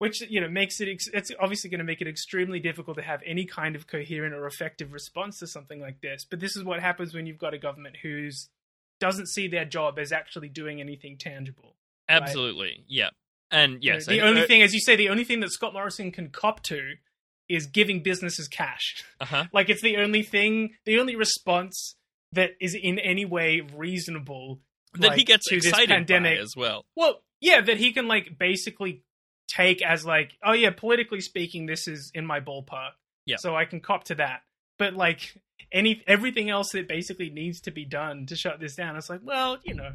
Which you know makes it ex- it's obviously going to make it extremely difficult to have any kind of coherent or effective response to something like this. But this is what happens when you've got a government who's doesn't see their job as actually doing anything tangible. Absolutely, yeah. And You know, yes, the I- only uh, thing, as you say, the only thing that Scott Morrison can cop to is giving businesses cash. uh-huh. Like it's the only thing, the only response that is in any way reasonable that like, he gets to this pandemic. as well. Well, yeah, that he can like basically take as like, oh yeah, politically speaking, this is in my ballpark. Yeah. So I can cop to that. But like any everything else that basically needs to be done to shut this down, it's like, well, you know,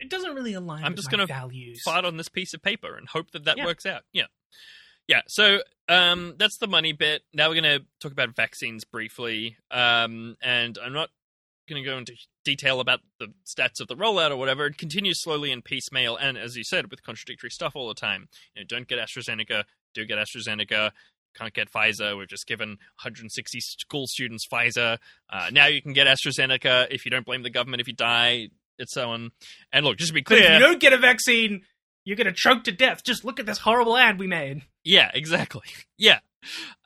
it doesn't really align. I'm with just gonna values. fart on this piece of paper and hope that that Yeah. works out. Yeah. Yeah. So um, that's the money bit. Now we're going to talk about vaccines briefly. Um, and I'm not going to go into detail about the stats of the rollout or whatever. It continues slowly in piecemeal, and as you said, with contradictory stuff all the time. You know, don't get AstraZeneca. Do get AstraZeneca. Can't get Pfizer. We've just given 160 school students Pfizer. Uh, now you can get AstraZeneca if you don't blame the government if you die, and so on. And look, just to be But if you don't get a vaccine, you're gonna choke to death. Just look at this horrible ad we made. yeah, exactly, yeah.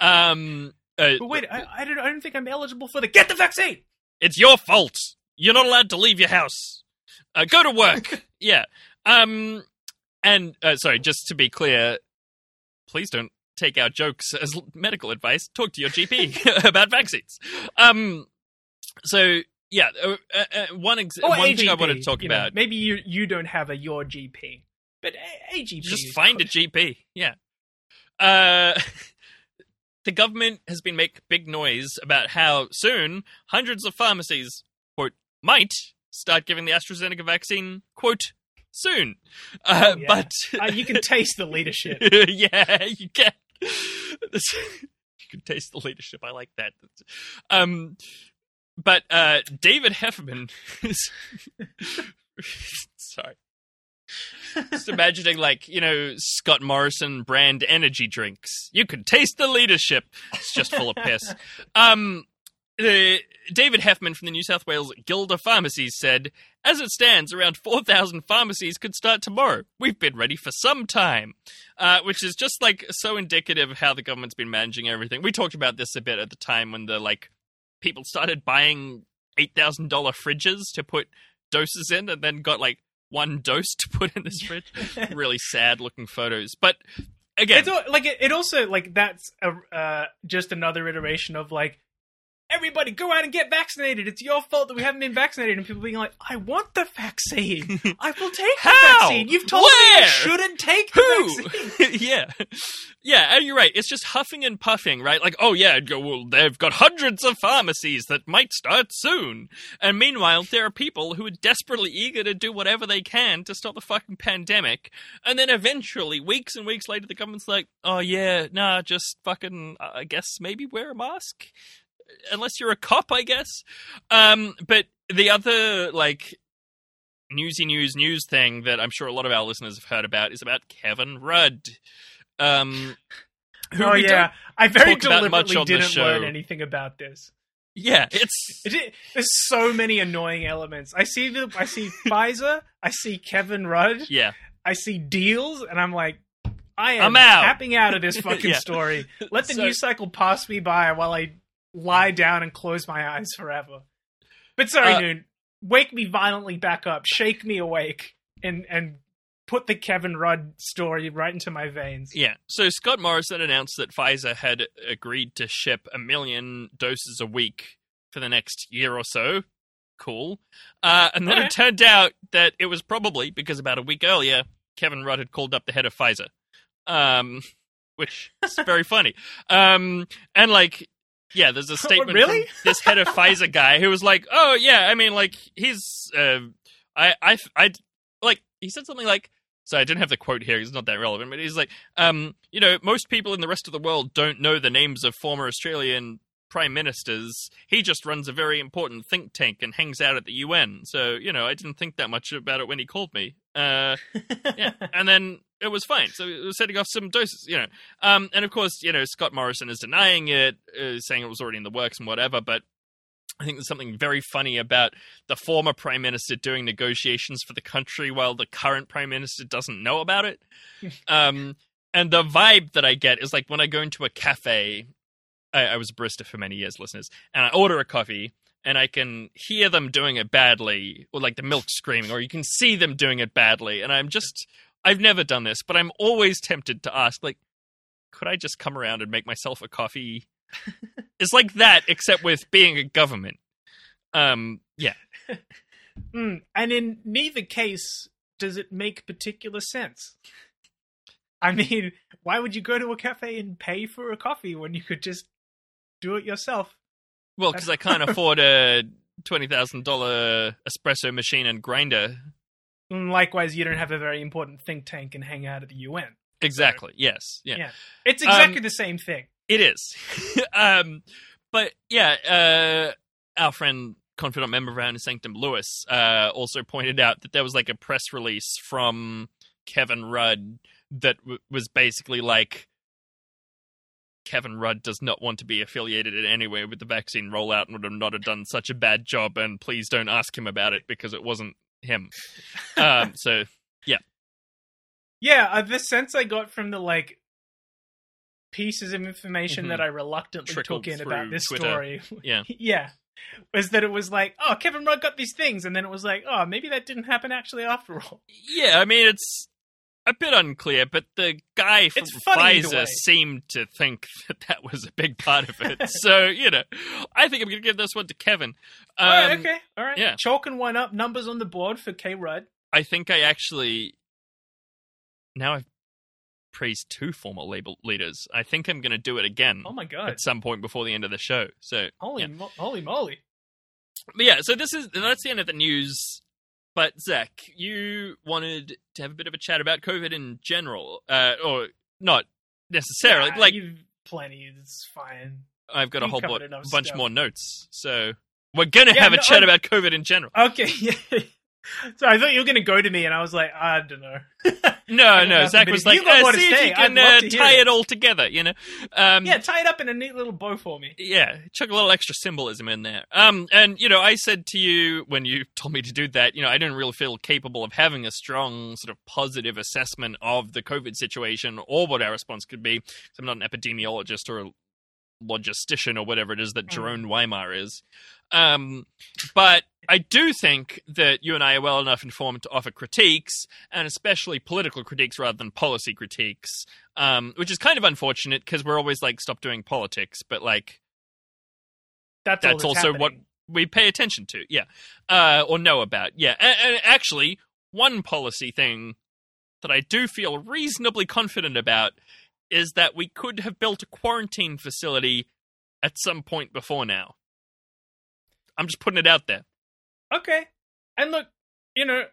Um, uh, But wait, I, I don't. I don't think I'm eligible for the get the vaccine. It's your fault. You're not allowed to leave your house. Uh, go to work. yeah. Um. And uh, sorry, just to be clear, please don't take our jokes as medical advice. Talk to your GP about vaccines. Um. So yeah, uh, uh, uh, one ex- one a thing I wanted to talk you know, about. maybe you you don't have a your GP, but a, a GP. just find a. GP. Yeah. Uh, the government has been making big noise about how soon hundreds of pharmacies quote might start giving the AstraZeneca vaccine quote soon. Uh, Oh, yeah. But Uh, you can taste the leadership. yeah, you can. you can taste the leadership. I like that. Um, but uh, David Heffernan is sorry. Just imagining, like you know, Scott Morrison brand energy drinks. You can taste the leadership. It's just full of piss. Um, David Heffernan from the New South Wales Guild of Pharmacies said, "As it stands, around four thousand pharmacies could start tomorrow. We've been ready for some time." Uh, which is just like so indicative of how the government's been managing everything. We talked about this a bit at the time when the like people started buying eight thousand dollar fridges to put doses in, and then got like one dose to put in this fridge. really sad looking photos, but again, It's al- like it, it also like that's a, uh, just another iteration of like everybody go out and get vaccinated. It's your fault that we haven't been vaccinated, and people being like, "I want the vaccine. I will take the How? vaccine. You've told me I shouldn't take the Who? vaccine." yeah, yeah, and you're right. It's just huffing and puffing, right? Like, oh yeah, go, well, they've got hundreds of pharmacies that might start soon, and meanwhile, there are people who are desperately eager to do whatever they can to stop the fucking pandemic, and then eventually, weeks and weeks later, the government's like, oh yeah, nah, just fucking, I guess maybe wear a mask, unless you're a cop, I guess. Um, but the other like newsy news news thing that I'm sure a lot of our listeners have heard about is about Kevin Rudd. Um, who oh yeah, I very deliberately didn't learn anything about this. yeah, it's It, there's so many annoying elements. I see the I see Pfizer, I see Kevin Rudd, yeah, I see deals, and I'm like, I am I'm out. tapping out of this fucking Yeah. story. Let the So- news cycle pass me by while I lie down and close my eyes forever. But sorry, Uh, Noon, wake me violently back up, shake me awake, and and put the Kevin Rudd story right into my veins. yeah. So Scott Morrison announced that Pfizer had agreed to ship a million doses a week for the next year or so. Cool. Uh, and then Okay. it turned out that it was probably because about a week earlier, Kevin Rudd had called up the head of Pfizer, um, which is very funny. Um, and like, yeah, there's a statement really? from this head of Pfizer guy who was like, "Oh yeah, I mean, like he's, uh, I, I, I, like he said something like." So I didn't have the quote here; it's not that relevant. But he's like, um, you know, most people in the rest of the world don't know the names of former Australian prime ministers. He just runs a very important think tank and hangs out at the UN. So you know, I didn't think that much about it when he called me. Uh, yeah, and then it was fine. So it was setting off some doses, you know. Um, and of course, you know, Scott Morrison is denying it, uh, saying it was already in the works and whatever. But I think there's something very funny about the former prime minister doing negotiations for the country while the current prime minister doesn't know about it. um, and the vibe that I get is like when I go into a cafe. I, I was a barista for many years, listeners, and I order a coffee and I can hear them doing it badly, or like the milk screaming, or you can see them doing it badly. And I'm just, I've never done this, but I'm always tempted to ask, like, could I just come around and make myself a coffee? it's like that, except with being a government. Um, yeah, Mm, and in neither case does it make particular sense. I mean, why would you go to a cafe and pay for a coffee when you could just do it yourself? well, because I can't afford a twenty thousand dollar espresso machine and grinder. And likewise, you don't have a very important think tank and hang out at the UN. Exactly. Yes. Yeah. Yeah. It's exactly Um, the same thing. It is. um, but yeah, uh, our friend confidant member of Inner Sanctum, Lewis, uh, also pointed out that there was like a press release from Kevin Rudd that w- was basically like Kevin Rudd does not want to be affiliated in any way with the vaccine rollout and would have not have done such a bad job, and please don't ask him about it because it wasn't him. um, so Yeah, Yeah, uh, the sense I got from the like pieces of information Mhm. that I reluctantly Trickled took in about this Twitter. story, Yeah. yeah, was that it was like, oh, Kevin Rudd got these things, and then it was like, oh, maybe that didn't happen actually after all. Yeah, I mean it's a bit unclear, but the guy from It's funny either Pfizer seemed to think that that was a big part of it. so you know, I think I'm going to give this one to Kevin. Um, all right, okay, all right, yeah. chalking one up, numbers on the board for K Rudd. I think I actually now I've praised two former Labor leaders. I think I'm going to do it again Oh my god, at some point before the end of the show. So holy, yeah. mo- holy moly! But yeah, so this is that's the end of the news. But Zach, you wanted to have a bit of a chat about COVID in general, uh, or not necessarily. Yeah, like you've plenty, it's fine. I've got a you whole enough bunch stuff. more notes, so we're gonna Yeah, have a chat I- about COVID in general. Okay, yeah. so I thought you were going to go to me, and I was like, I don't know. No, no, Zach was like, uh, see if you can uh, tie it." it all together, you know. Um, yeah, tie it up in a neat little bow for me. yeah, chuck a little extra symbolism in there. Um, and you know, I said to you when you told me to do that, you know, I didn't really feel capable of having a strong sort of positive assessment of the COVID situation or what our response could be. I'm not an epidemiologist or a logistician or whatever it is that Mm. Jeroen Weimar is. Um, but I do think that you and I are well enough informed to offer critiques, and especially political critiques rather than policy critiques, um, which is kind of unfortunate because we're always like, stop doing politics, but like, That's, That's that's also what- we pay attention to, yeah, uh, or know about, yeah. And, and actually, one policy thing that I do feel reasonably confident about is that we could have built a quarantine facility at some point before now. I'm just putting it out there. Okay, and look, you know,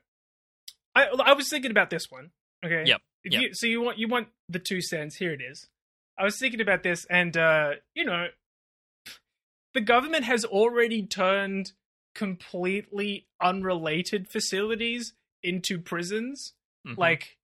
I I was thinking about this one. Okay. Yep, If yep. You, so you want you want the two cents? Here it is. I was thinking about this, and uh, you know, the government has already turned completely unrelated facilities into prisons. Mhm. Like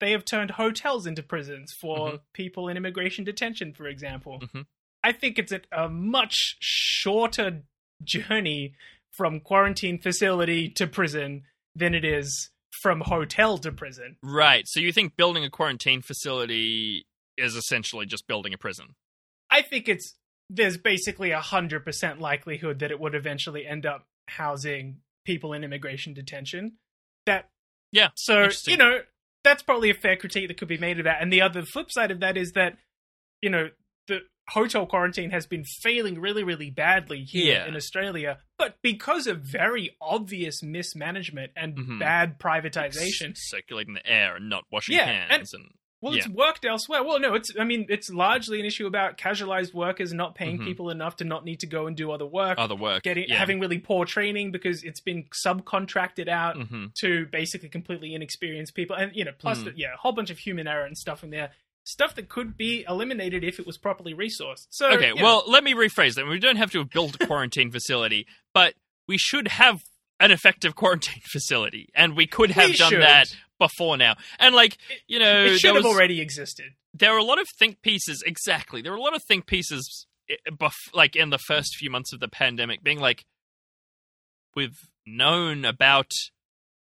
they have turned hotels into prisons for Mhm. people in immigration detention, for example. Mhm. I think it's a, a much shorter journey from quarantine facility to prison than it is from hotel to prison. right. So you think building a quarantine facility is essentially just building a prison? I think it's there's basically a hundred percent likelihood that it would eventually end up housing people in immigration detention. That Yeah. So you know that's probably a fair critique that could be made of that. And the other flip side of that is that you know the hotel quarantine has been failing really, really badly here Yeah. in Australia, but because of very obvious mismanagement and Mhm. bad privatization. Circulating the air and not washing Yeah, hands and, Well, it's worked elsewhere. Well, no, it's. I mean, it's largely an issue about casualized workers not paying Mhm. people enough to not need to go and do other work, other work. getting yeah. having really poor training because it's been subcontracted out hmm to basically completely inexperienced people, and you know, plus Mhm. the, yeah, a whole bunch of human error and stuff in there. Stuff that could be eliminated if it was properly resourced. So Okay, you know, well, let me rephrase that. We don't have to have built a quarantine facility, but we should have an effective quarantine facility, and we could have we done should. that before now. And like, you know, It there should have was- already existed. there were a lot of think pieces. Exactly, there were a lot of think pieces, eh, bef- like in the first few months of the pandemic, being like, we've known about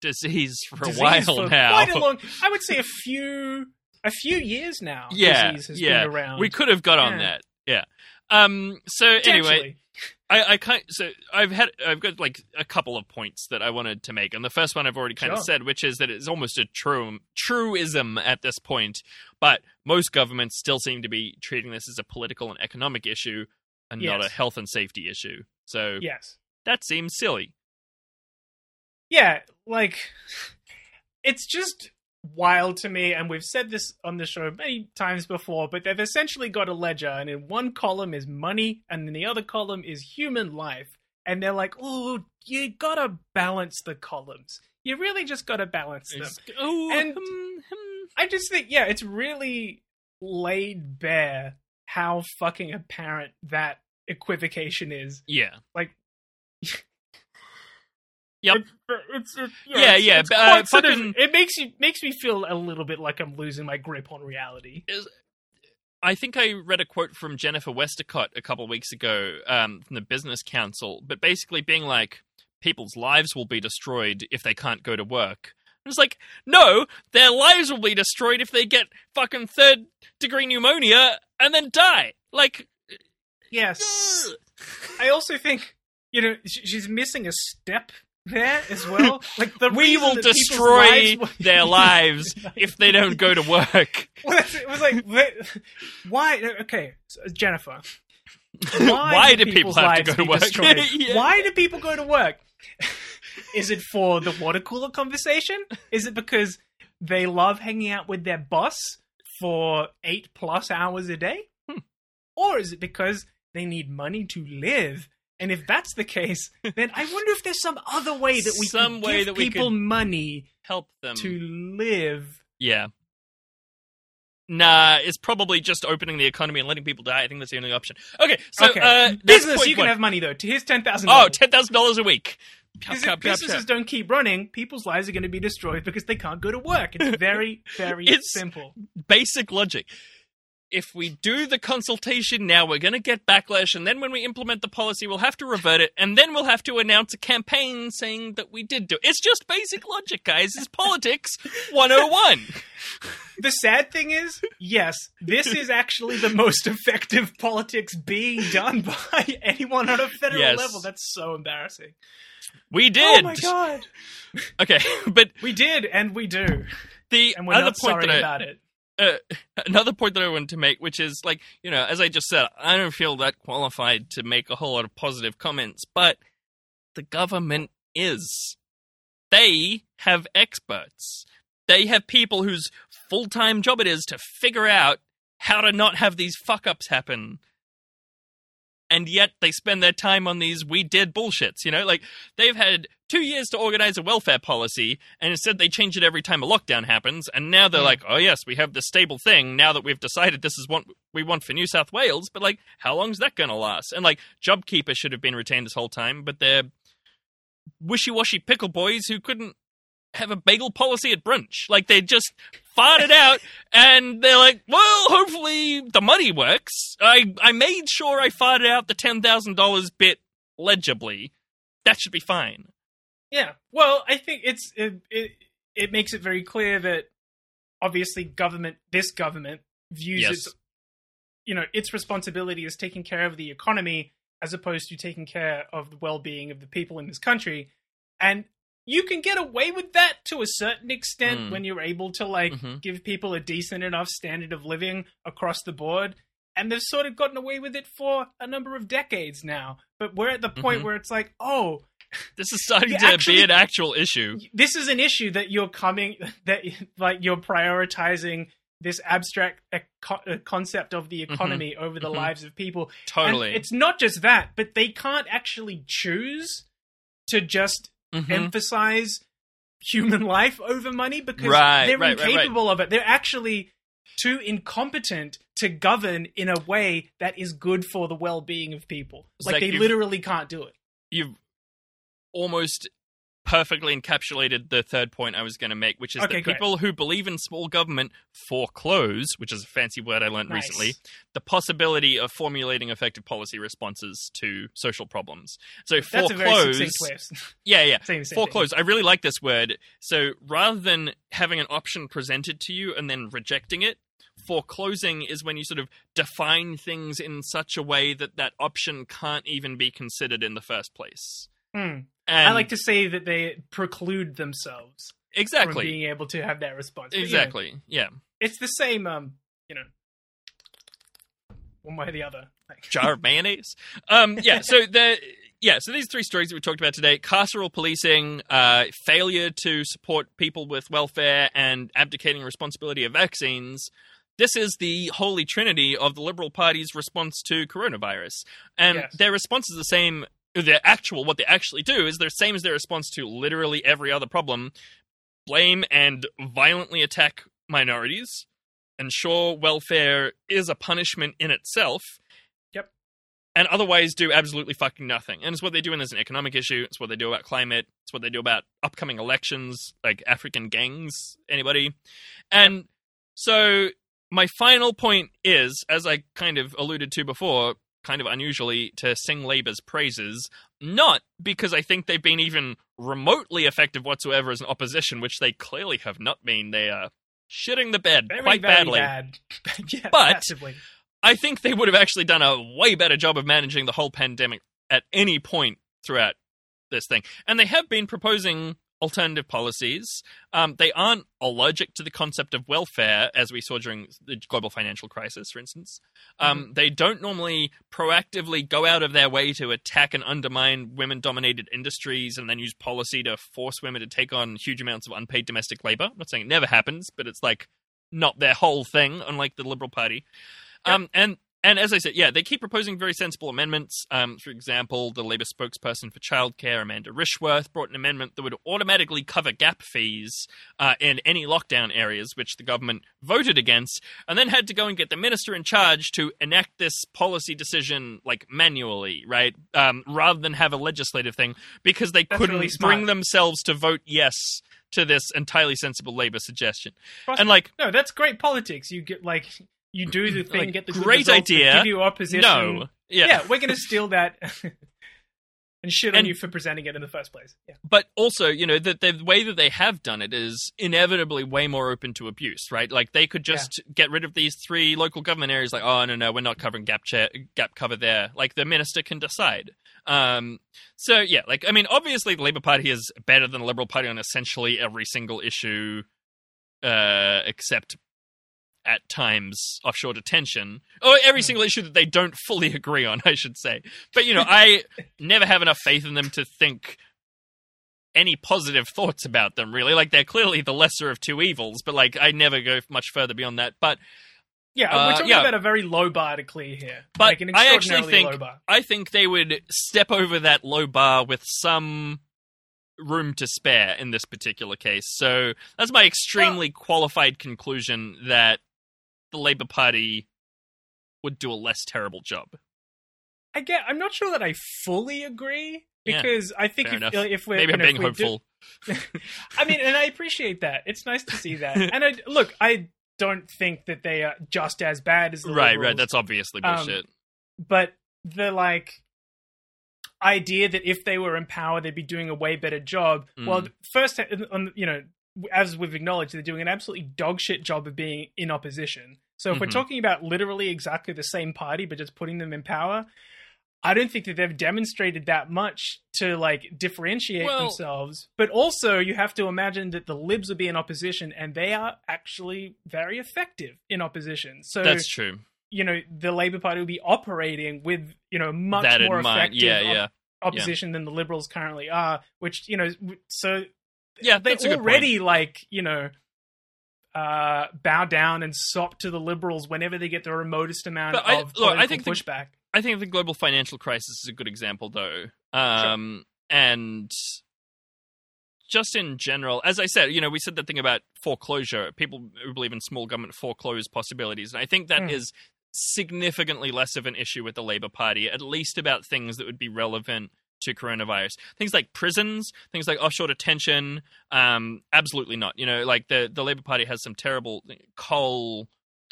disease for Disease a while for now. Quite a long. I would say a few, a few years now. yeah, disease has yeah, been around. we could have got on Yeah. that. Yeah. Um. So anyway. I, I kind so I've had I've got like a couple of points that I wanted to make, and the first one I've already kind of said, which is that it's almost a true truism at this point. But most governments still seem to be treating this as a political and economic issue, and not a health and safety issue. So yes. that seems silly. yeah, like it's just wild to me, and we've said this on the show many times before, but they've essentially got a ledger, and in one column is money, and in the other column is human life. And they're like, oh, you gotta balance the columns. You really just gotta balance them. It's- oh, And- hmm, hmm. I just think, yeah, it's really laid bare how fucking apparent that equivocation is. yeah, Yep. It, it's, it, you know, Yeah, it's- yeah, it's uh, quite sort of- fucking- it makes you makes me feel a little bit like I'm losing my grip on reality. I think I read a quote from Jennifer Westacott a couple of weeks ago um, from the Business Council, but basically being like, people's lives will be destroyed if they can't go to work. And It's like, no, their lives will be destroyed if they get fucking third degree pneumonia and then die. Like, Yes, ugh. I also think you know she's missing a step there as well. Like the we will destroy lives their lives if they don't go to work. Well, it was like, why? Okay, so, Jennifer. Why do people have to go to work? Yeah. Why do people go to work? Is it for the water cooler conversation? Is it because they love hanging out with their boss for eight plus hours a day? Hmm. Or is it because they need money to live? And if that's the case, then I wonder if there's some other way that we Some way give that we people could- money Help them. to live. Yeah. Nah, it's probably just opening the economy and letting people die. I think that's the only option. Okay, so okay, uh, business, you can one. have money though. Here's ten thousand. Oh, ten thousand dollars a week. Because if businesses don't keep running, people's lives are going to be destroyed because they can't go to work. It's very, very It's- simple. Basic logic. If we do the consultation now, we're going to get backlash, and then when we implement the policy, we'll have to revert it, and then we'll have to announce a campaign saying that we did do it. It's just basic logic, guys. It's politics 101. The sad thing is, yes, this is actually the most effective politics being done by anyone on a federal Yes. level. That's so embarrassing. We oh did. Oh my god, Okay, but we did, and we do, the and we're other not point sorry that I, about it. Uh, another point that I wanted to make, which is like, you know, as I just said, I don't feel that qualified to make a whole lot of positive comments, but the government is. They have experts. They have people whose full time job it is to figure out how to not have these fuck ups happen. And yet they spend their time on these we did bullshits, you know? Like, they've had two years to organize a welfare policy, and instead they change it every time a lockdown happens, and now they're Hmm. like, oh yes, we have this stable thing now that we've decided this is what we want for New South Wales, but like, how long's that gonna last? And like, JobKeeper should have been retained this whole time, but they're wishy-washy pickle boys who couldn't have a bagel policy at brunch. Like, they just farted out, and they're like, well, hopefully the money works. I, I made sure I farted out the $10,000 bit legibly. That should be fine. Yeah. Well, I think it's it, it it makes it very clear that obviously government this government views Yes. its you know its responsibility as taking care of the economy as opposed to taking care of the well-being of the people in this country and you can get away with that to a certain extent Mm. when you're able to like Mhm. give people a decent enough standard of living across the board and they've sort of gotten away with it for a number of decades now but we're at the point Mhm. where it's like oh This is starting to actually- be an actual issue. this is an issue that you're coming that like you're prioritizing this abstract co- uh, concept of the economy over the Mhm. lives of people. Totally. And it's not just that, but they can't actually choose to just Mhm. emphasize human life over money because Right, they're right, right, right. incapable of it. They're actually too incompetent to govern in a way that is good for the well-being of people. Like Zach, they literally can't do it. You've almost perfectly encapsulated the third point I was going to make, which is Okay, that great. people who believe in small government foreclose, which is a fancy word I learned Nice. recently, the possibility of formulating effective policy responses to social problems. So That's a very foreclose, succinct way of yeah, yeah, same thing. foreclose. I really like this word. So rather than having an option presented to you and then rejecting it, foreclosing is when you sort of define things in such a way that that option can't even be considered in the first place. And I like to say that they preclude themselves from exactly, being able to have that response. But, you know, exactly, yeah. it's the same, um, you know, one way or the other. Like, jar of mayonnaise. Um, yeah, so the yeah, so these three stories that we talked about today: carceral policing, uh, failure to support people with welfare, and abdicating responsibility of vaccines. This is the holy trinity of the Liberal Party's response to coronavirus, and Yes. their response is the same. Their actual, what they actually do is the same as their response to literally every other problem: blame and violently attack minorities, ensure welfare is a punishment in itself, Yep. and otherwise do absolutely fucking nothing. And it's what they do when there's an economic issue. It's what they do about climate. It's what they do about upcoming elections, like African gangs. Anybody? And so my final point is, as I kind of alluded to before, kind of unusually to sing Labour's praises, not because I think they've been even remotely effective whatsoever as an opposition, which they clearly have not been. They are shitting the bed Very, quite very badly. bad. yeah, But- massively. I think they would have actually done a way better job of managing the whole pandemic at any point throughout this thing. And they have been proposing alternative policies. Um, they aren't allergic to the concept of welfare, as we saw during the global financial crisis, for instance. Um, They don't normally proactively go out of their way to attack and undermine women dominated industries and then use policy to force women to take on huge amounts of unpaid domestic labor. I'm not saying it never happens, but it's like not their whole thing, unlike the Liberal Party. Um, and and as I said, yeah, they keep proposing very sensible amendments. Um, for example, the Labour spokesperson for childcare, Amanda Rishworth, brought an amendment that would automatically cover gap fees uh, in any lockdown areas, which the government voted against, and then had to go and get the minister in charge to enact this policy decision like manually, right? Um, rather than have a legislative thing, because they That's couldn't really bring themselves to vote yes to this entirely sensible Labour suggestion. And like, no, that's great politics. You get like you do the thing, Like, get the great results, idea. give you opposition. no, yeah, yeah we're gonna steal that and shit on And- you for presenting it in the first place. Yeah, but also, you know, the, the way that they have done it is inevitably way more open to abuse, right? Like they could just get rid of these three local government areas, like, oh no, no, we're not covering gap gap cover there. Like the minister can decide. Um, so yeah, like I mean, obviously the Labour Party is better than the Liberal Party on essentially every single issue, uh, except at times offshore detention or every Hmm. single issue that they don't fully agree on i should say but you know i never have enough faith in them to think any positive thoughts about them really like they're clearly the lesser of two evils but like i never go much further beyond that but yeah. Uh, we're talking yeah. about a very low bar to clear here, But like an I actually think- i think they would step over that low bar with some room to spare in this particular case so that's my extremely qualified conclusion that the labor party would do a less terrible job I get. I'm not sure that I fully agree Yeah, because I think if, if we're maybe i'm know, being we do- hopeful I mean, and I appreciate that. It's nice to see that. And I look, I don't think that they are just as bad as the right Liberals, right that's obviously Um, bullshit but the like idea that if they were in power, they'd be doing a way better job. Mm. Well, first, on you know, as we've acknowledged, they're doing an absolutely dogshit job of being in opposition. So if we're Mhm. talking about literally exactly the same party, but just putting them in power. I don't think that they've demonstrated that much to like differentiate Well- themselves. But also, you have to imagine that the Libs will be in opposition, and they are actually very effective in opposition. So that's true you know the Labour Party will be operating with you know much that more effective yeah op- yeah opposition than the Liberals currently are. Which you know, so yeah they that's a good point. already like you know uh, bow down and sop to the Liberals whenever they get the remotest amount I- of look, I think the- pushback. I think the global financial crisis is a good example, though. Um, And just in general, as I said, you know, we said that thing about foreclosure. People who believe in small government foreclose possibilities, and I think that is Hmm. significantly less of an issue with the Labour Party, at least about things that would be relevant to coronavirus. Things like prisons, things like offshore detention. Um, absolutely not. You know, like the the Labour Party has some terrible coal.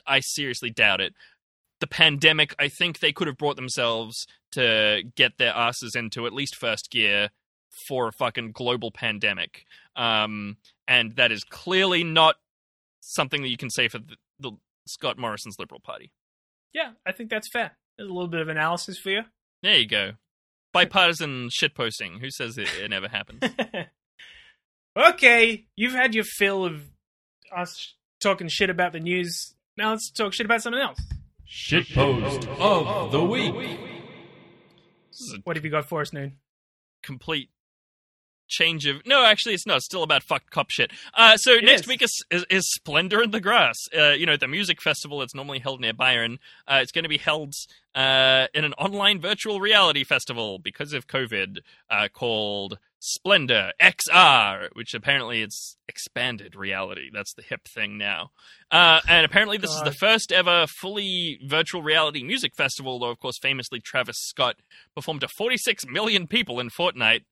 I seriously doubt it. The pandemic, I think they could have brought themselves to get their asses into at least first gear for a fucking global pandemic. Um, and that is clearly not something that you can say for the, the Scott Morrison's Liberal Party. Yeah, I think that's fair. There's a little bit of analysis for you. There you go. Bipartisan shitposting. Who says it, it never happens? okay, you've had your fill of us talking shit about the news. Now let's talk shit about something else. Shitpost of the week. This is a What have you got for us, Noon? complete change of no actually it's not it's still about fucked cop shit uh so It next is. week is, is is splendour in the grass uh you know the music festival that's normally held near byron uh it's going to be held uh in an online virtual reality festival because of covid uh called Splendour XR, which apparently it's expanded reality. That's the hip thing now. Uh, and apparently, this is the first ever fully virtual reality music festival, though, of course, famously, Travis Scott performed to 46 million people in Fortnite.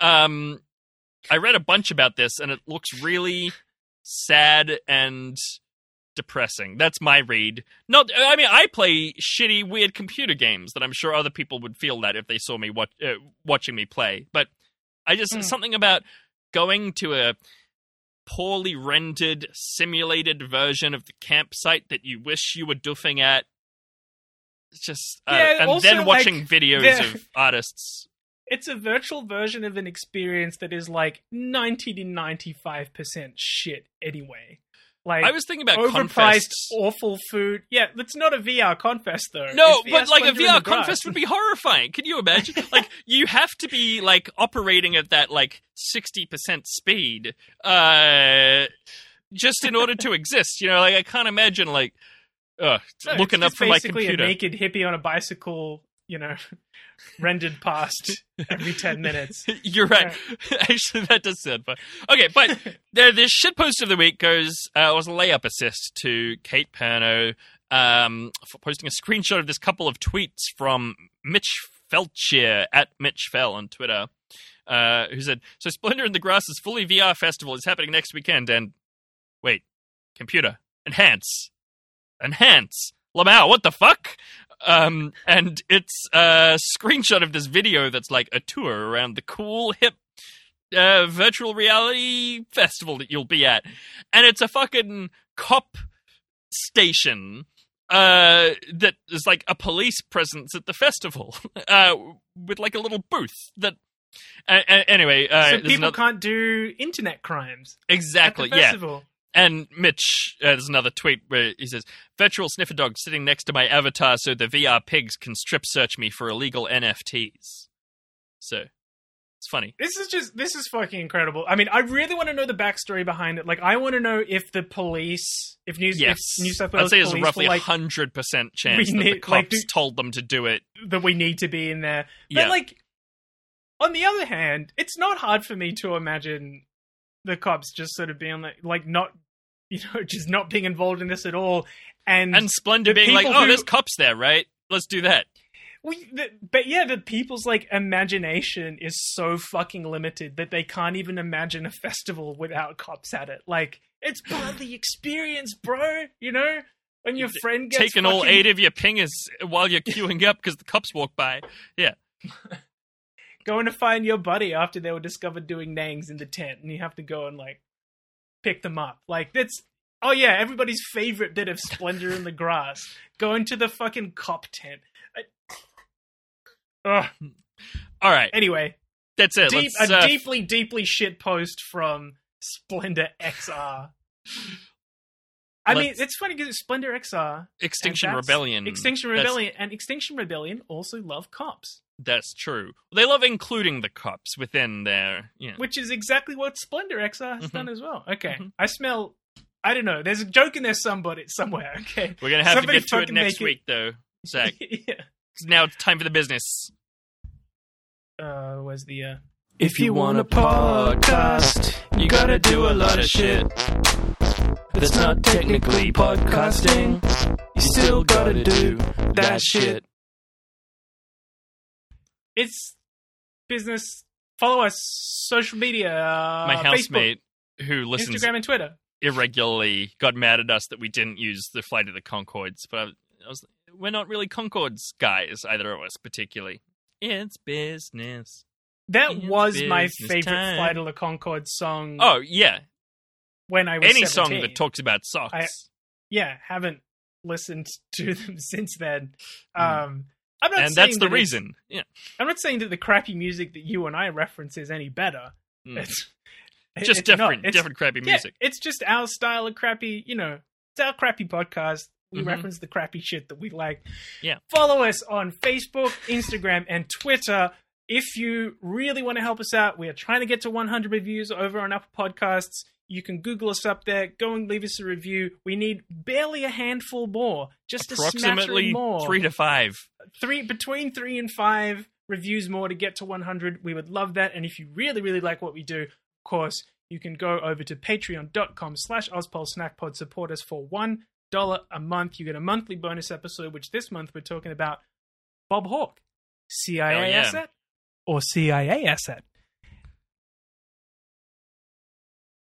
Um, I read a bunch about this, and it looks really sad and depressing. That's my read. Not, I mean, I play shitty, weird computer games that I'm sure other people would feel that if they saw me watch, uh, watching me play. But I just Hmm. something about going to a poorly rendered, simulated version of the campsite that you wish you were doofing at. It's just, uh, Yeah, and also, then watching like, videos of artists. It's a virtual version of an experience that is like 90 to 95% shit anyway. Like I was thinking about overpriced, Confest. awful food. Yeah, it's not a VR confest though. No, but like a Splendour in VR confest would be horrifying. Can you imagine? like you have to be like operating at that like sixty percent speed, uh, just in order to exist. You know, like I can't imagine like uh, No, looking up from my basically a naked hippie on a bicycle, you know, rendered past every 10 minutes. You're right. Actually, that does sound fun. Okay, but the, the shit post of the week goes uh, was a layup assist to Kate Perno um, for posting a screenshot of this couple of tweets from Mitch Felchier at Mitch Fell on Twitter, uh, who said, "So Splendour in the Grass is fully VR festival is happening next weekend, and wait, computer enhance, enhance, Lamau, what the fuck?" Um, and it's a screenshot of this video that's like a tour around the cool, hip, uh, virtual reality festival that you'll be at. And it's a fucking cop station, uh, that is like a police presence at the festival, uh, with like a little booth that, anyway, uh, so people another- can't do internet crimes exactly, yeah. And Mitch, there's another tweet where he says, "Virtual sniffer dog sitting next to my avatar, so the VR pigs can strip search me for illegal NFTs." So it's funny. This is just this is fucking incredible. I mean, I really want to know the backstory behind it. Like, I want to know if the police, if New, Yes, if New South Wales I'd say there's roughly like hundred percent chance we that the cops like, do- told them to do it. that we need to be in there. Yeah. Like, on the other hand, it's not hard for me to imagine the cops just sort of being like, like not, you know, just not being involved in this at all. And, And Splendour being like, "Oh, who- there's cops there, right? Let's do that." we, the, but yeah, the people's like imagination is so fucking limited that they can't even imagine a festival without cops at it. Like, it's part of the experience, bro. You know, when your friend gets Taking all eight of your pingers while you're queuing up because the cops walk by. Yeah, going to find your buddy after they were discovered doing nangs in the tent, and you have to go and like pick them up. Like that's oh yeah, everybody's favorite bit of Splendour in the Grass. Going to the fucking cop tent. I- Ugh. all right, Anyway, that's it. deep, Let's, a uh, deeply, deeply shit post from Splendour XR. I mean, Let's- it's funny because Splendour XR, Extinction Rebellion. Extinction Rebellion, and Extinction Rebellion also love cops. That's true. They love including the cops within their. Yeah. which is exactly what Splendour XR has Mhm. done as well. Okay, Mhm. I smell. I don't know. There's a joke in there somebody somewhere. Okay, We're gonna have Somebody to get to it next make it- week, though, Zach. yeah. now it's time for the business. Uh, where's the? Uh... If you want a podcast, you gotta do a lot of shit. That's not technically podcasting. You still gotta do that shit. It's business. Follow us social media. Uh, My Facebook, housemate, who listens to Instagram, and Twitter. irregularly, got mad at us that we didn't use the flight of the Conchords. But I was, I was we're not really Conchords guys, either of us particularly. It's business. That It's was my favorite time. Flight of the Conchord song. Oh yeah, when I was any song that talks about socks. I- yeah, haven't listened to them since then. Mm. Um, I'm not and saying that's the that reason. Yeah. I'm not saying that the crappy music that you and I reference is any better. Mm. It's Just it's different, It's- different crappy yeah, music. it's just our style of crappy. You know, it's our crappy podcast. We Mhm. reference the crappy shit that we like. Yeah. Follow us on Facebook, Instagram, and Twitter. If you really want to help us out, we are trying to get to 100 reviews over on Apple Podcasts. You can Google us up there. Go and leave us a review. We need barely a handful more, just Approximately smattering more three to five. three between three and five reviews more to get to 100. We would love that. And if you really, really like what we do, of course, you can go over to patreon.com slash ozpolsnackpod. Support us for $1 a month. You get a monthly bonus episode, which this month we're talking about Bob Hawke. CIA Hell yeah. asset or CIA asset?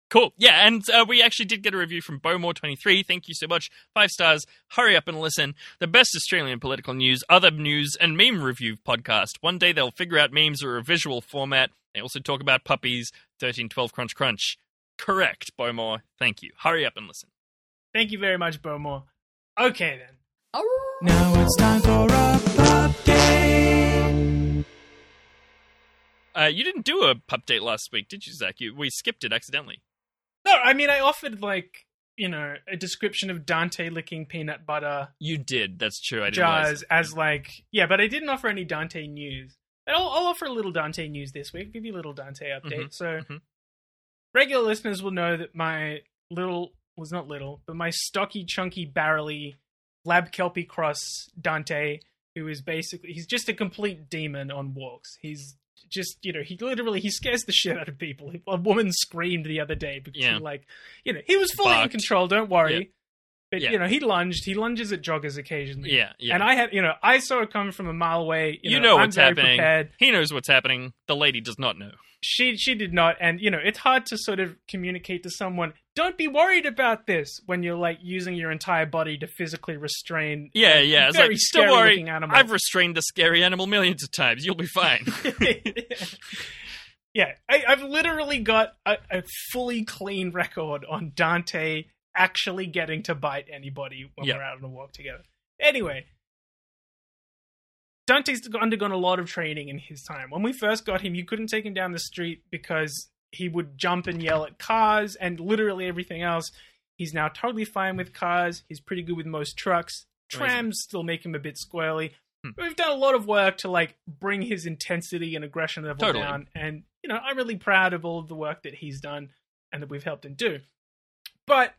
Cool. Yeah, and uh, we actually did get a review from Bowmore23. Thank you so much. Five stars. Hurry up and listen. The best Australian political news, other news, and meme review podcast. One day they'll figure out memes are a visual format. They also talk about puppies. 1312 Crunch Crunch. Correct, Bowmore. Thank you. Hurry up and listen. Thank you very much, Bowmore. Okay, then. Now it's time for a update. Uh, you didn't do a pup date last week, did you, Zach? You, we skipped it accidentally. No, I mean, I offered, like, you know, a description of Dante licking peanut butter You did. That's true. I jars as, like, yeah, but I didn't offer any Dante news. I'll, I'll offer a little Dante news this week, give you a little Dante update. Mhm, So, mhm. regular listeners will know that my little, was not little, but my stocky, chunky, barrely Lab Kelpie cross Dante, who is basically, he's just a complete demon on walks. He's just, you know, he literally, he scares the shit out of people. A woman screamed the other day because Yeah. he, like, you know, he was fully in control, don't worry. Yeah. But, Yeah. you know, he lunged, he lunges at joggers occasionally. Yeah, yeah. And I had, you know, I saw it coming from a mile away. You, You, know, know I'm what's very happening. Prepared. He knows what's happening. The lady does not know. She she did not, and you know, it's hard to sort of communicate to someone. Don't be worried about this when you're like using your entire body to physically restrain. Yeah, yeah. It's Very like, scary worry. looking animal. I've restrained a scary animal millions of times. You'll be fine. yeah, I, I've literally got a, a fully clean record on Dante actually getting to bite anybody when Yeah. we're out on a walk together. Anyway, Dante's undergone a lot of training in his time. When we first got him, you couldn't take him down the street because he would jump and yell at cars and literally everything else. He's now totally fine with cars. He's pretty good with most trucks. Amazing. Trams still make him a bit squirrely. Hmm. We've done a lot of work to like bring his intensity and aggression level Totally. down, and you know I'm really proud of all of the work that he's done and that we've helped him do. But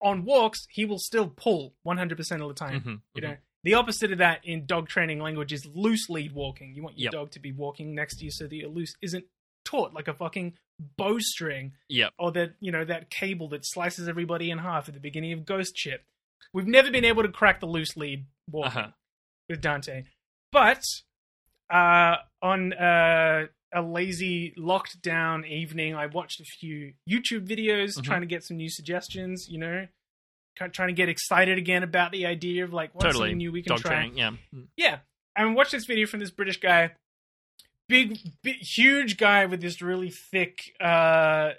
on walks, he will still pull 100% of the time. Mhm, You know, the opposite of that in dog training language is loose lead walking. You want your Yep. dog to be walking next to you so that your loose isn't taut like a fucking bowstring Yep. or that you know that cable that slices everybody in half at the beginning of Ghost Ship. We've never been able to crack the loose lead walking Uh-huh. with Dante, but uh, on uh, a lazy locked down evening, I watched a few YouTube videos Mhm. trying to get some new suggestions. You know, trying to get excited again about the idea of like what's Totally. something new we can Dog try. training. Yeah. Mm. Yeah, I watched this video from this British guy, big, big huge guy with this really thick uh,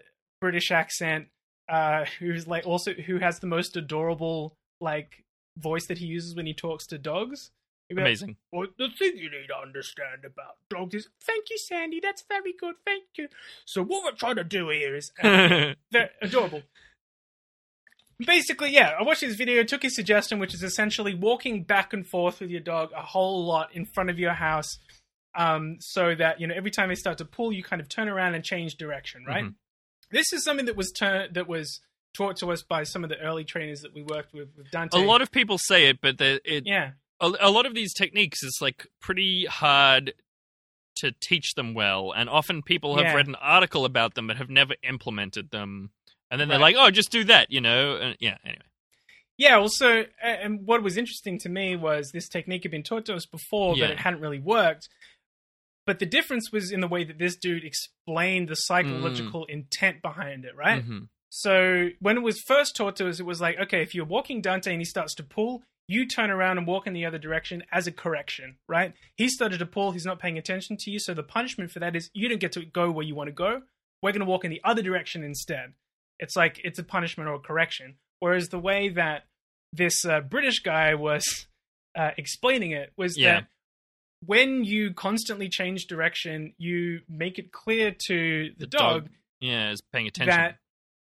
British accent, uh, who's like also who has the most adorable like voice that he uses when he talks to dogs. He'd be like, Amazing. well, the thing you need to understand about dogs is, thank you, Sandy. That's very good. Thank you. So what we're trying to do here is, they're adorable. Basically, yeah, I watched his video, took his suggestion, which is essentially walking back and forth with your dog a whole lot in front of your house, um, so that you know every time they start to pull, you kind of turn around and change direction. Right. Mhm. This is something that was that was taught to us by some of the early trainers that we worked with with Dante. a lot of people say it, but it yeah, a, a lot of these techniques is like pretty hard to teach them well, and often people have Yeah. read an article about them but have never implemented them, and then they're like, "Oh, just do that," you know? And, yeah. Anyway. Yeah, also, and what was interesting to me was this technique had been taught to us before, Yeah. but it hadn't really worked. But the difference was in the way that this dude explained the psychological intent behind it, right? Mhm. So when it was first taught to us, it was like, okay, if you're walking Dante and he starts to pull, you turn around and walk in the other direction as a correction, right? He started to pull, he's not paying attention to you, so the punishment for that is you don't get to go where you want to go. We're going to walk in the other direction instead. It's like it's a punishment or a correction. Whereas the way that this uh, British guy was uh, explaining it was Yeah. that when you constantly change direction, you make it clear to the, The dog, dog Yeah, is paying attention. that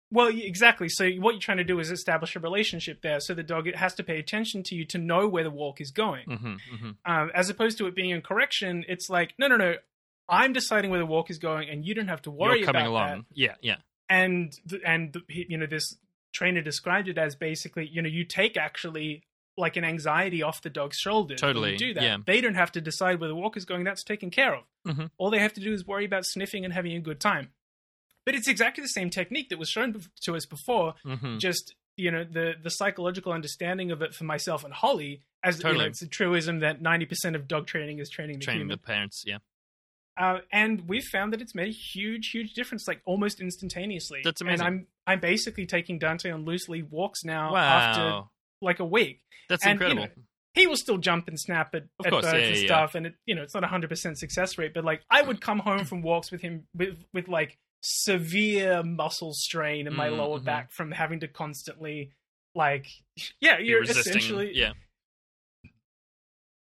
well exactly so what you're trying to do is establish a relationship there so the dog it has to pay attention to you to know where the walk is going hmm hmm um, as opposed to it being a correction it's like no no no i'm deciding where the walk is going and you don't have to worry You're coming about along. that Yeah, yeah. and and you know this trainer described it as basically you know you take actually like an anxiety off the dog's you Totally, do that. yeah. They don't have to decide where the walker's going. That's taken care of. Mhm. All they have to do is worry about sniffing and having a good time. But it's exactly the same technique that was shown to us before. Mhm. Just you know the the psychological understanding of it for myself and Holly, as you know, Totally. it's a truism that ninety percent of dog training is training the Training human. the parents, yeah. Uh, and we've found that it's made a huge, huge difference, like almost instantaneously. That's And amazing. I'm I'm basically taking Dante on loose lead walks now Wow. after like a week. That's and, you incredible. know, He will still jump and snap at, at course, birds yeah, and yeah, yeah. stuff, and it, you know it's not a hundred percent success rate. But like I would come home from walks with him with with like severe muscle strain in my Mm, lower mhm. back from having to constantly like yeah you're essentially yeah.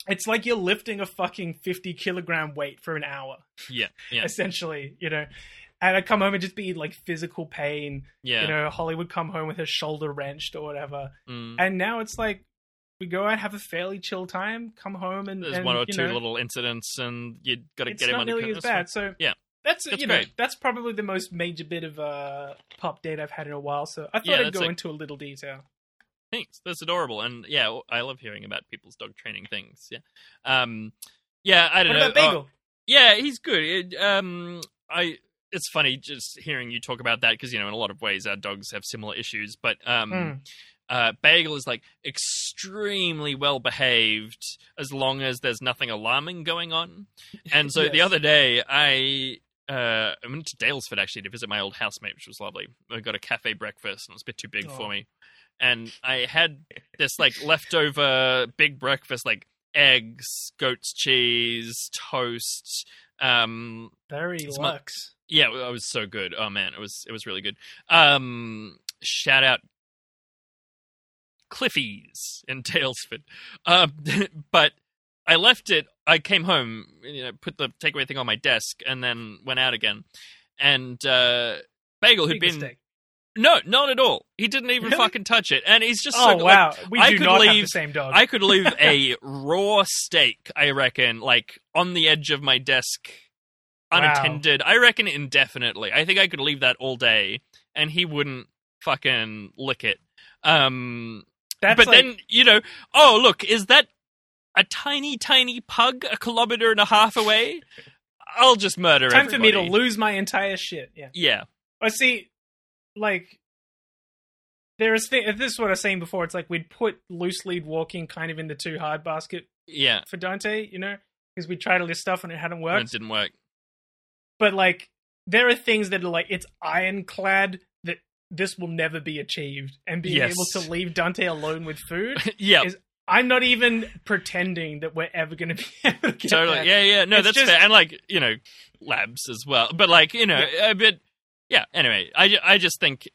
it's like you're lifting a fucking fifty kilogram weight for an hour Yeah, yeah, essentially, you know. And I'd come home and just be like physical pain. yeah. You know, Holly would come home with her shoulder wrenched or whatever. Mm. And now it's like we go out, have a fairly chill time, come home, and There's and, one or two know, little incidents, and you got to get him not under nearly as control. bad. So Yeah. that's, That's you know that's probably the most major bit of uh pop date I've had in a while. So I thought Yeah, I'd go like- into a little detail. Thanks. That's adorable, and yeah, I love hearing about people's dog training things. Yeah, um, yeah. I don't What know. about Bagel? Oh, yeah, he's good. It, um, I. It's funny just hearing you talk about that because you know in a lot of ways our dogs have similar issues, but um, Mm. uh, Bagel is like extremely well behaved as long as there's nothing alarming going on. And so the other day, I uh, I went to Daylesford actually to visit my old housemate, which was lovely. I got a cafe breakfast, and it was a bit too big Oh. for me. And I had this like leftover big breakfast, like eggs, goat's cheese, toast. Um, Very It's my- luxe. Yeah, it was so good. Oh man, it was it was really good. Um, shout out Cliffy's in Daylesford. Um, but I left it. I came home, you know, put the takeaway thing on my desk, and then went out again. And uh, Bagel who'd Big been mistake. no, not at all. He didn't even Really? fucking touch it, and he's just Oh so like, wow, we I do could not have the same dog. I could leave a raw steak, I reckon, like on the edge of my desk, Wow. unattended. I reckon indefinitely. I think I could leave that all day, and he wouldn't fucking lick it. Um, That's but like- then you know, oh look, is that a tiny, tiny pug a kilometer and a half away? I'll just murder. time for me to lose my entire shit. Yeah. Yeah, But see, like, there is thi- this is what I was saying before. It's like we'd put loose lead walking kind of in the too hard basket yeah. for Dante, you know, because we tried all this stuff and it hadn't And worked. it didn't work. But like, there are things that are like it's ironclad that this will never be achieved, and being Yes. able to leave Dante alone with food. yeah, Is- I'm not even pretending that we're ever going to be able to get totally. Yeah, yeah. No, It's that's just- fair. And like you know, labs as well. But like you know, a bit. Yeah. Anyway, I I just think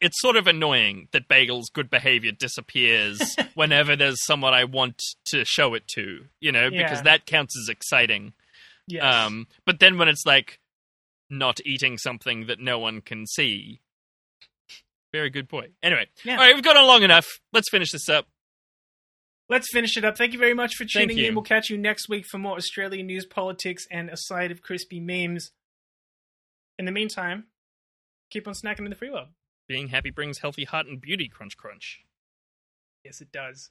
it's sort of annoying that Bagel's good behavior disappears whenever there's someone I want to show it to. You know, because that counts as exciting. Yes. Um, but then when it's like not eating something that no one can see. Very good point. Anyway, Yeah. all right, we've gone on long enough. Let's finish this up. Let's finish it up. Thank you very much for tuning in. We'll catch you next week for more Australian news, politics, and a side of crispy memes. In the meantime, keep on snacking in the free world. Being happy brings healthy heart and beauty. Crunch, crunch. Yes, it does.